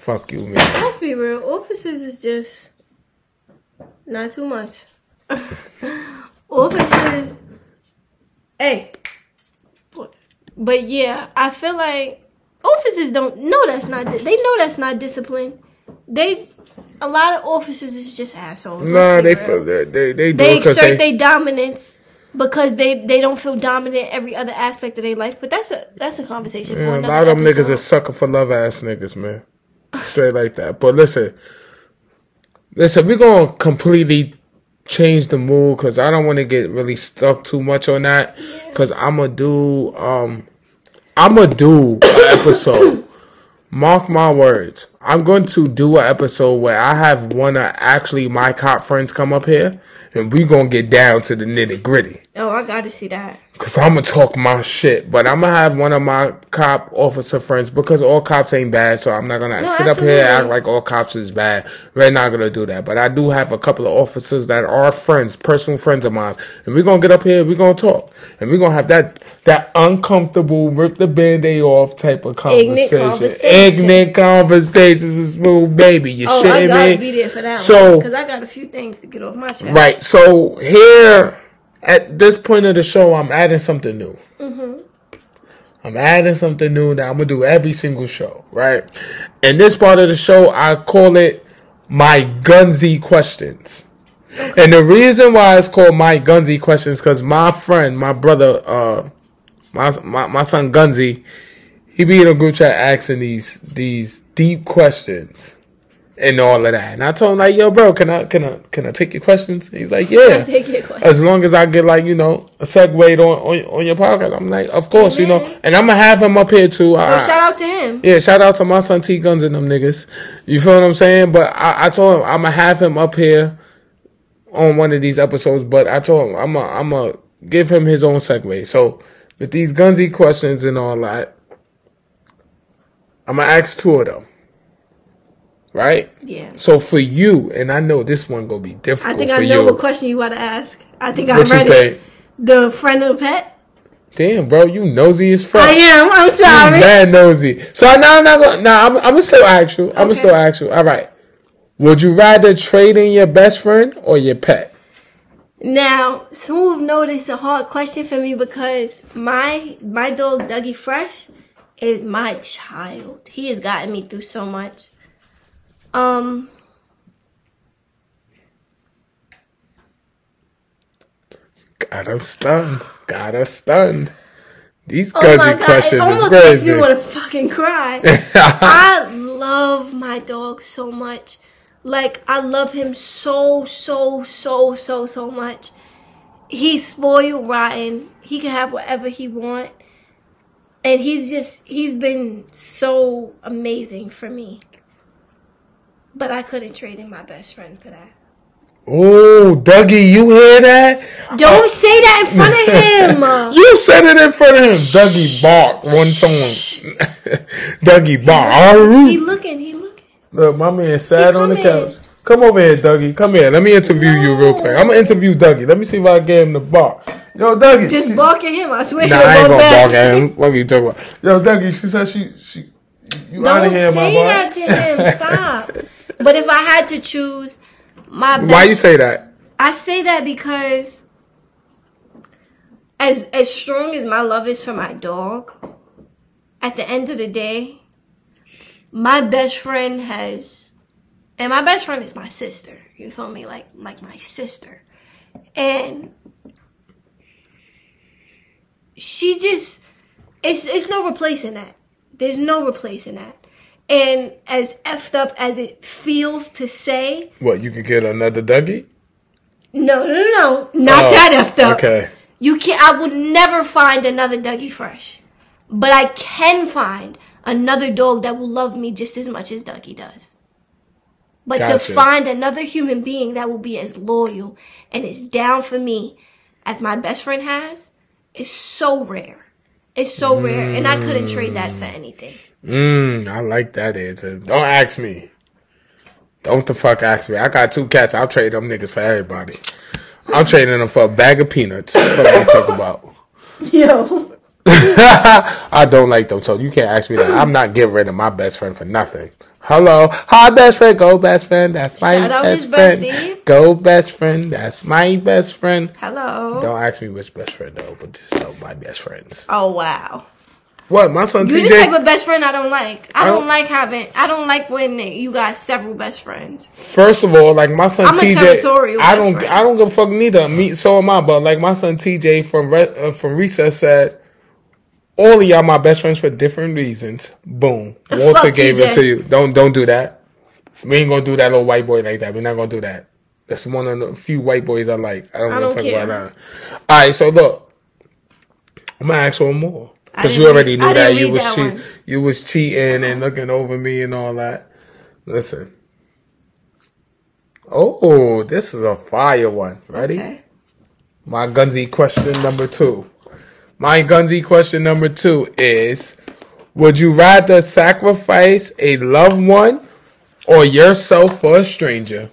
Fuck you, man. Let's be real. Officers is just not too much. (laughs) Officers, hey, but yeah, I feel like officers don't know that's not. They know that's not discipline. They, a lot of officers is just assholes. Nah, they real. feel they they, they do they exert they. their dominance because they they don't feel dominant every other aspect of their life. But that's a that's a conversation. for Yeah, a lot of them niggas episode. are sucker for love ass niggas, man. Straight like that. But listen, listen, we're gonna completely change the mood because I don't want to get really stuck too much on that. Because I'm gonna do, um, I'm gonna do an episode. Mark my words. I'm going to do an episode where I have one of actually my cop friends come up here, and we gonna get down to the nitty gritty. Oh, I got to see that. Cause I'm gonna talk my shit, but I'm gonna have one of my cop officer friends because all cops ain't bad. So I'm not gonna No, sit up here and act like all cops is bad. We're not gonna do that. But I do have a couple of officers that are friends, personal friends of mine, and we're gonna get up here. We're gonna talk, and we're gonna have that that uncomfortable, rip the band-aid off type of Ignorant conversation. conversation. Ignorant conversations with Smoove baby. You Oh, I shitting gotta me? be there for that So- because I got a few things to get off my chest. Right. So here, at this point of the show, I'm adding something new. I'm adding something new that I'm gonna do every single show. Right. And this part of the show, I call it my Gunsy questions. And the reason why it's called my Gunsy questions, because my friend, my brother, uh, my my, my son Gunsy, he be in a group chat asking these these deep questions and all of that. And I told him like, yo, bro, can I can I can I take your questions? And he's like, yeah. Take your question. As long as I get like you know a segue on on, on your podcast, I'm like, of course, you know, and I'm gonna have him up here too. So I- shout out to him. yeah, shout out to my son T Guns and them niggas. You feel what I'm saying? But I, I told him I'm gonna have him up here on one of these episodes. But I told him I'm gonna I'm gonna give him his own segue. So with these Gunsy questions and all that, I'm gonna ask two of them. Right? Yeah. So for you, and I know this one gonna be difficult I think I know you. what question you want to ask. I think I'm what you ready. think? The friend of the pet. Damn, bro, you nosy as fuck. I am. I'm You sorry. mad nosy. So now I'm not gonna. Now I'm, I'm gonna still ask you. I'm gonna Okay. still ask you. All right. Would you rather trade in your best friend or your pet? Now, Smoove know this is a hard question for me because my my dog Dougie Fresh is my child. He has gotten me through so much. Um Got her stunned. Got her stunned. These Oh my cousin god! questions It almost is makes me want to fucking cry. (laughs) I love my dog so much. Like I love him so so so so so much. He's spoiled rotten. He can have whatever he want. And he's just he's been so amazing for me. But I couldn't trade in my best friend for that. oh, Dougie, you hear that? Don't say that in front of him. (laughs) You said it in front of him. Dougie bark one song. (laughs) Dougie bark. he looking, he looking. Look, my man sat on the coming. couch. Come over here, Dougie. Come here. Let me interview you real quick. I'm gonna interview Dougie. Let me see if I get him to bark. Yo, Dougie. Just she- bark at him. I swear. Nah, he'll I ain't go gonna back. bark at him. (laughs) What are you talking about? Yo, Dougie, she said she she you out Don't of here, my say boy. that to him. (laughs) Stop. but if I had to choose my best, Why you say that? I say that because as as strong as my love is for my dog, at the end of the day, my best friend has and my best friend is my sister. You feel me? Like like my sister. And she just it's it's no replacing that. There's no replacing that. And as effed up as it feels to say, What you could get another Dougie? no, no, no, no, not Oh, that effed up. Okay. You can not I would never find another Dougie Fresh. But I can find another dog that will love me just as much as Dougie does. But Gotcha. to find another human being that will be as loyal and as down for me as my best friend has is so rare. It's so rare. And I couldn't trade that for mm. anything. Mmm, I like that answer. Don't ask me. Don't the fuck ask me. I got two cats. I'll trade them niggas for everybody. I'm trading them for a bag of peanuts. What are you talk about? (laughs) Yo. I don't like them, so you can't ask me that. I'm not getting rid of my best friend for nothing. Hello, hi best friend, go best friend. That's my Shout out best friend. bestie. Go best friend. That's my best friend. Hello. Don't ask me which best friend though, but just know my best friends. Oh wow. What my son You're TJ? the type of best friend I don't like. I I don't don't- like having. I don't like when you got several best friends. First of all, like my son I'm a TJ, territorial I best don't, friend. I don't give a fuck neither. Me, so am I. But like my son TJ from Re- uh, from Recess said, all of y'all my best friends for different reasons. Boom, Walter Fuck gave it to you. Don't don't do that. We ain't gonna do that little white boy like that. We're not gonna do that. That's one of the few white boys I like. I don't I give a don't fuck care. about that. All right, so look, I'm gonna ask one more because you already read- knew that you was that cheat, you was cheating and looking over me and all that. Listen. Oh, this is a fire one. Ready? Okay. My Gunzy question number two. My Gunzy question number two is Would you rather sacrifice a loved one or yourself for a stranger?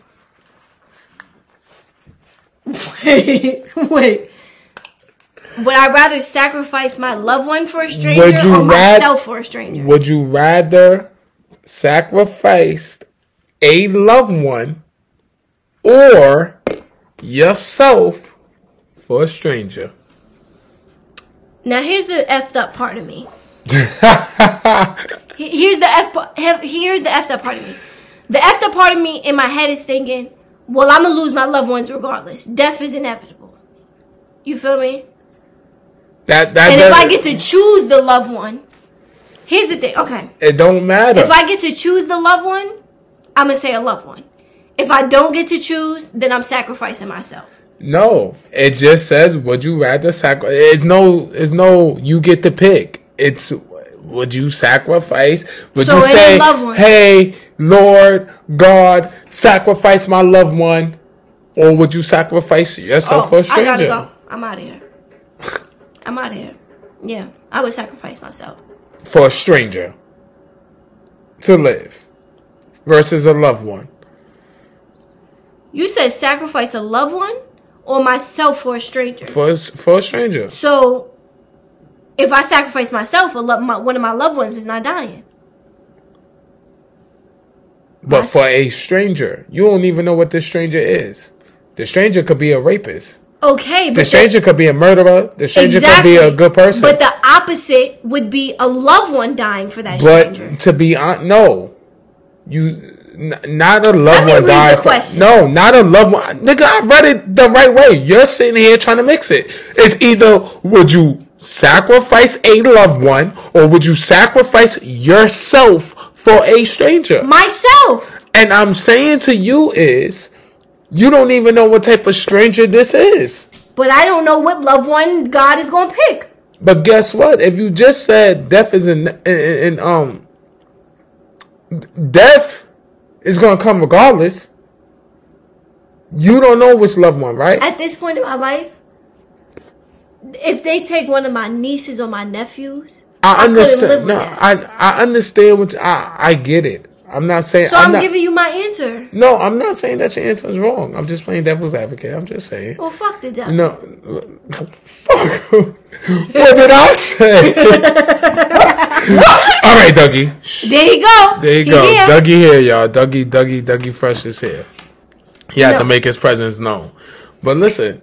Wait, (laughs) wait. Would I rather sacrifice my loved one for a stranger Would you or rad- myself for a stranger? Would you rather sacrifice a loved one or yourself for a stranger? Now here's the effed up part of me. (laughs) Here's the f. Here's the effed up part of me. The effed up part of me in my head is thinking, "Well, I'm gonna lose my loved ones regardless. Death is inevitable." You feel me? That that, And if I get to choose the loved one, here's the thing. Okay, it don't matter. if I get to choose the loved one, I'm gonna say a loved one. If I don't get to choose, then I'm sacrificing myself. No, it just says would you rather sacrifice? It's no, it's no. You get to pick. It's would you sacrifice? Would So you say, "Hey, Lord God, sacrifice my loved one," or would you sacrifice yourself Oh, for a I stranger? gotta go. I'm out of here. I'm out of here. Yeah, I would sacrifice myself. For a stranger to live versus a loved one. You said sacrifice a loved one or myself for a stranger. For a, for a stranger. So, if I sacrifice myself, a lo- my, one of my loved ones is not dying. But Yes. for a stranger, you don't even know what this stranger is. The stranger could be a rapist. Okay, The but stranger could be a murderer. The stranger could be a good person. But the opposite would be a loved one dying for that But stranger. to be on, no, you N- not a loved one died. from- no, not a loved one. Nigga, I read it the right way. You're sitting here trying to mix it. It's either would you sacrifice a loved one or would you sacrifice yourself for a stranger? Myself. And I'm saying to you is, you don't even know what type of stranger this is. But I don't know what loved one God is gonna pick. But guess what? If you just said death is in, in, in um death is gonna come regardless. You don't know which loved one, right? At this point in my life, if they take one of my nieces or my nephews, I live understand. No. I I understand what you- I I get it. I'm not saying. So I'm, not, giving you my answer. No, I'm not saying that your answer is wrong. I'm just playing devil's advocate. I'm just saying. Well, fuck the devil. No, fuck. what did I say? (laughs) All right, Dougie. There you go. There you He go. here. Dougie here, y'all. Dougie, Dougie, Dougie Fresh is here. He had No. to make his presence known. But listen,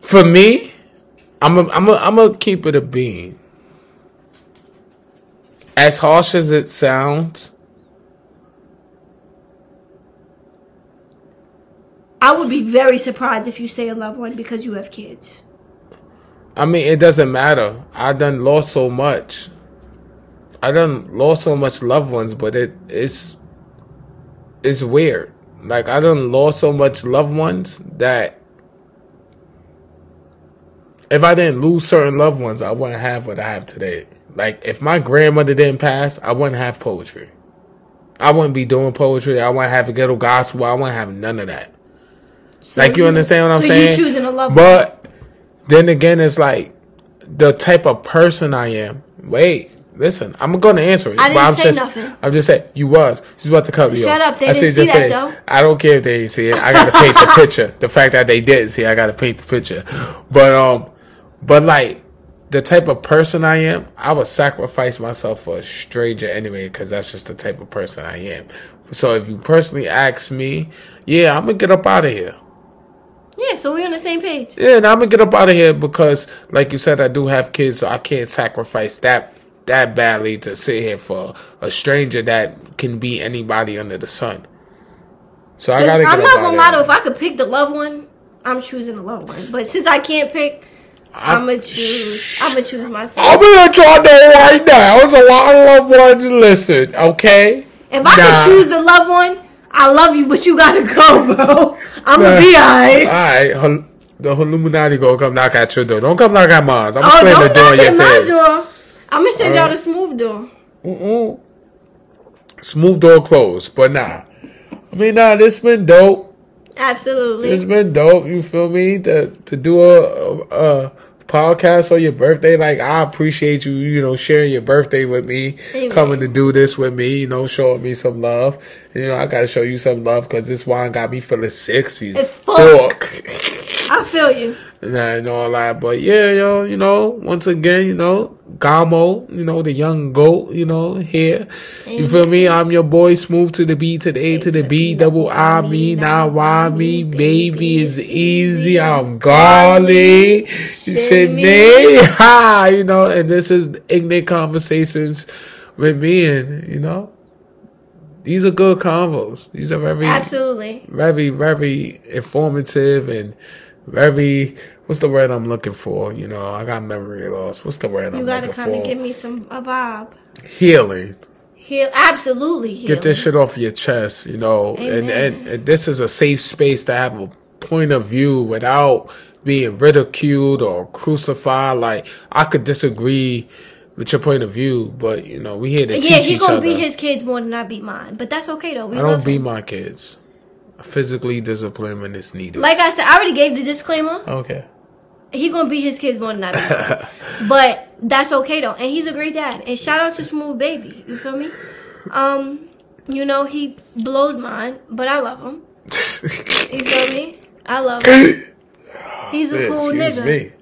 for me, I'm a, I'm a, I'm gonna keep it a bean As harsh as it sounds, I would be very surprised if you say a loved one because you have kids. I mean, it doesn't matter. I done lost so much. I done lost so much loved ones, but it it's it's weird. Like I done lost so much loved ones that if I didn't lose certain loved ones, I wouldn't have what I have today. Like if my grandmother didn't pass, I wouldn't have poetry. I wouldn't be doing poetry. I wouldn't have a ghetto gospel. I wouldn't have none of that. So Like you understand what I'm so saying? you choosing a loved one. But then again, it's like the type of person I am. Wait, listen, I'm going to answer it. I didn't I'm say just, nothing. I'm just saying you was. She's about to cut me Shut off. up, they I didn't see that, face. though. I don't care if they didn't see it. I got to paint the (laughs) picture. The fact that they didn't see, it, I got to paint the picture. But um, but like the type of person I am, I would sacrifice myself for a stranger anyway, because that's just the type of person I am. So if you personally ask me, yeah, I'm gonna get up out of here. Yeah, so we're on the same page. Yeah, and I'm gonna get up out of here because, like you said, I do have kids, so I can't sacrifice that that badly to sit here for a stranger that can be anybody under the sun. So I gotta. I'm not gonna lie though, if I could pick the loved one, I'm choosing the loved one. But since I can't pick, I'm gonna choose. I'm gonna choose myself. I'm gonna let y'all right now. There's a lot of loved ones listen, okay? If I Nah. could choose the loved one, I love you, but you gotta go, bro. I'm gonna be alright. Alright, Hol- the Illuminati gonna come knock at your door. Don't come knock at mine. I'm Oh, slamming don't the door in your face. door. I'm gonna send y'all the smooth door. Mm-mm. Smooth door closed, but nah. I mean, nah, this been dope. Absolutely. It's been dope. You feel me? To to do a, a, a podcast for your birthday. Like I appreciate you. You know, sharing your birthday with me, Amen. coming to do this with me. You know, showing me some love. You know, I gotta show you some love because this wine got me feeling sexy. It's fuck. fuck. I feel you. And all that. But yeah, yo, you know, once again, you know, Gamo, you know, the young goat, you know, here. You feel me? I'm your boy, Smoove to the B to the A to the B, double I me, now why me, baby, it's easy. I'm golly. Shit me. (laughs) Ha, you know, and this is ignorant conversations with me, and you know, these are good convos. These are very Absolutely. very, very informative and very. What's the word I'm looking for? You know, I got memory loss. What's the word You I'm gotta kind of give me some a vibe. Healing. Heal. Absolutely heal. Get this shit off your chest. You know, and, and and this is a safe space to have a point of view without being ridiculed or crucified. Like I could disagree with your point of view, but you know, we here to Yeah, teach he each gonna beat his kids more than I beat mine, but that's okay though. We I don't beat him. my kids. Physically discipline when it's needed. Like I said, I already gave the disclaimer. okay. He gonna beat his kids more than I beat. (laughs) but that's okay though, and he's a great dad. And shout out to Smoove Baby. You feel me? Um, you know he blows mine, but I love him. You feel me? I love him. He's a cool Excuse nigga. me.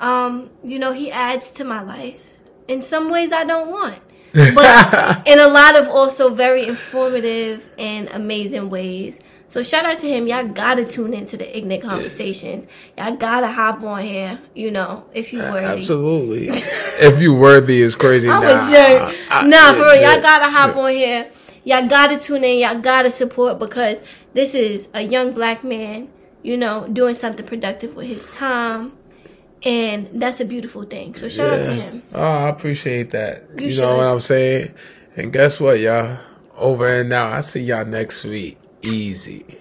Um, you know he adds to my life in some ways I don't want, but (laughs) in a lot of also very informative and amazing ways. So shout out to him. Y'all gotta tune into the ignorant conversations. Y'all gotta hop on here. You know, if you worthy. Absolutely. (laughs) if you worthy is crazy. I'm nah, a jerk. I- nah, for real. yeah, Y'all gotta hop yeah. on here. y'all gotta tune in. Y'all gotta support because this is a young black man, you know, doing something productive with his time. And that's a beautiful thing. So shout out to him. Oh, I appreciate that. You You, know what I'm saying? And guess what, y'all? Over and now. I see y'all next week. Easy.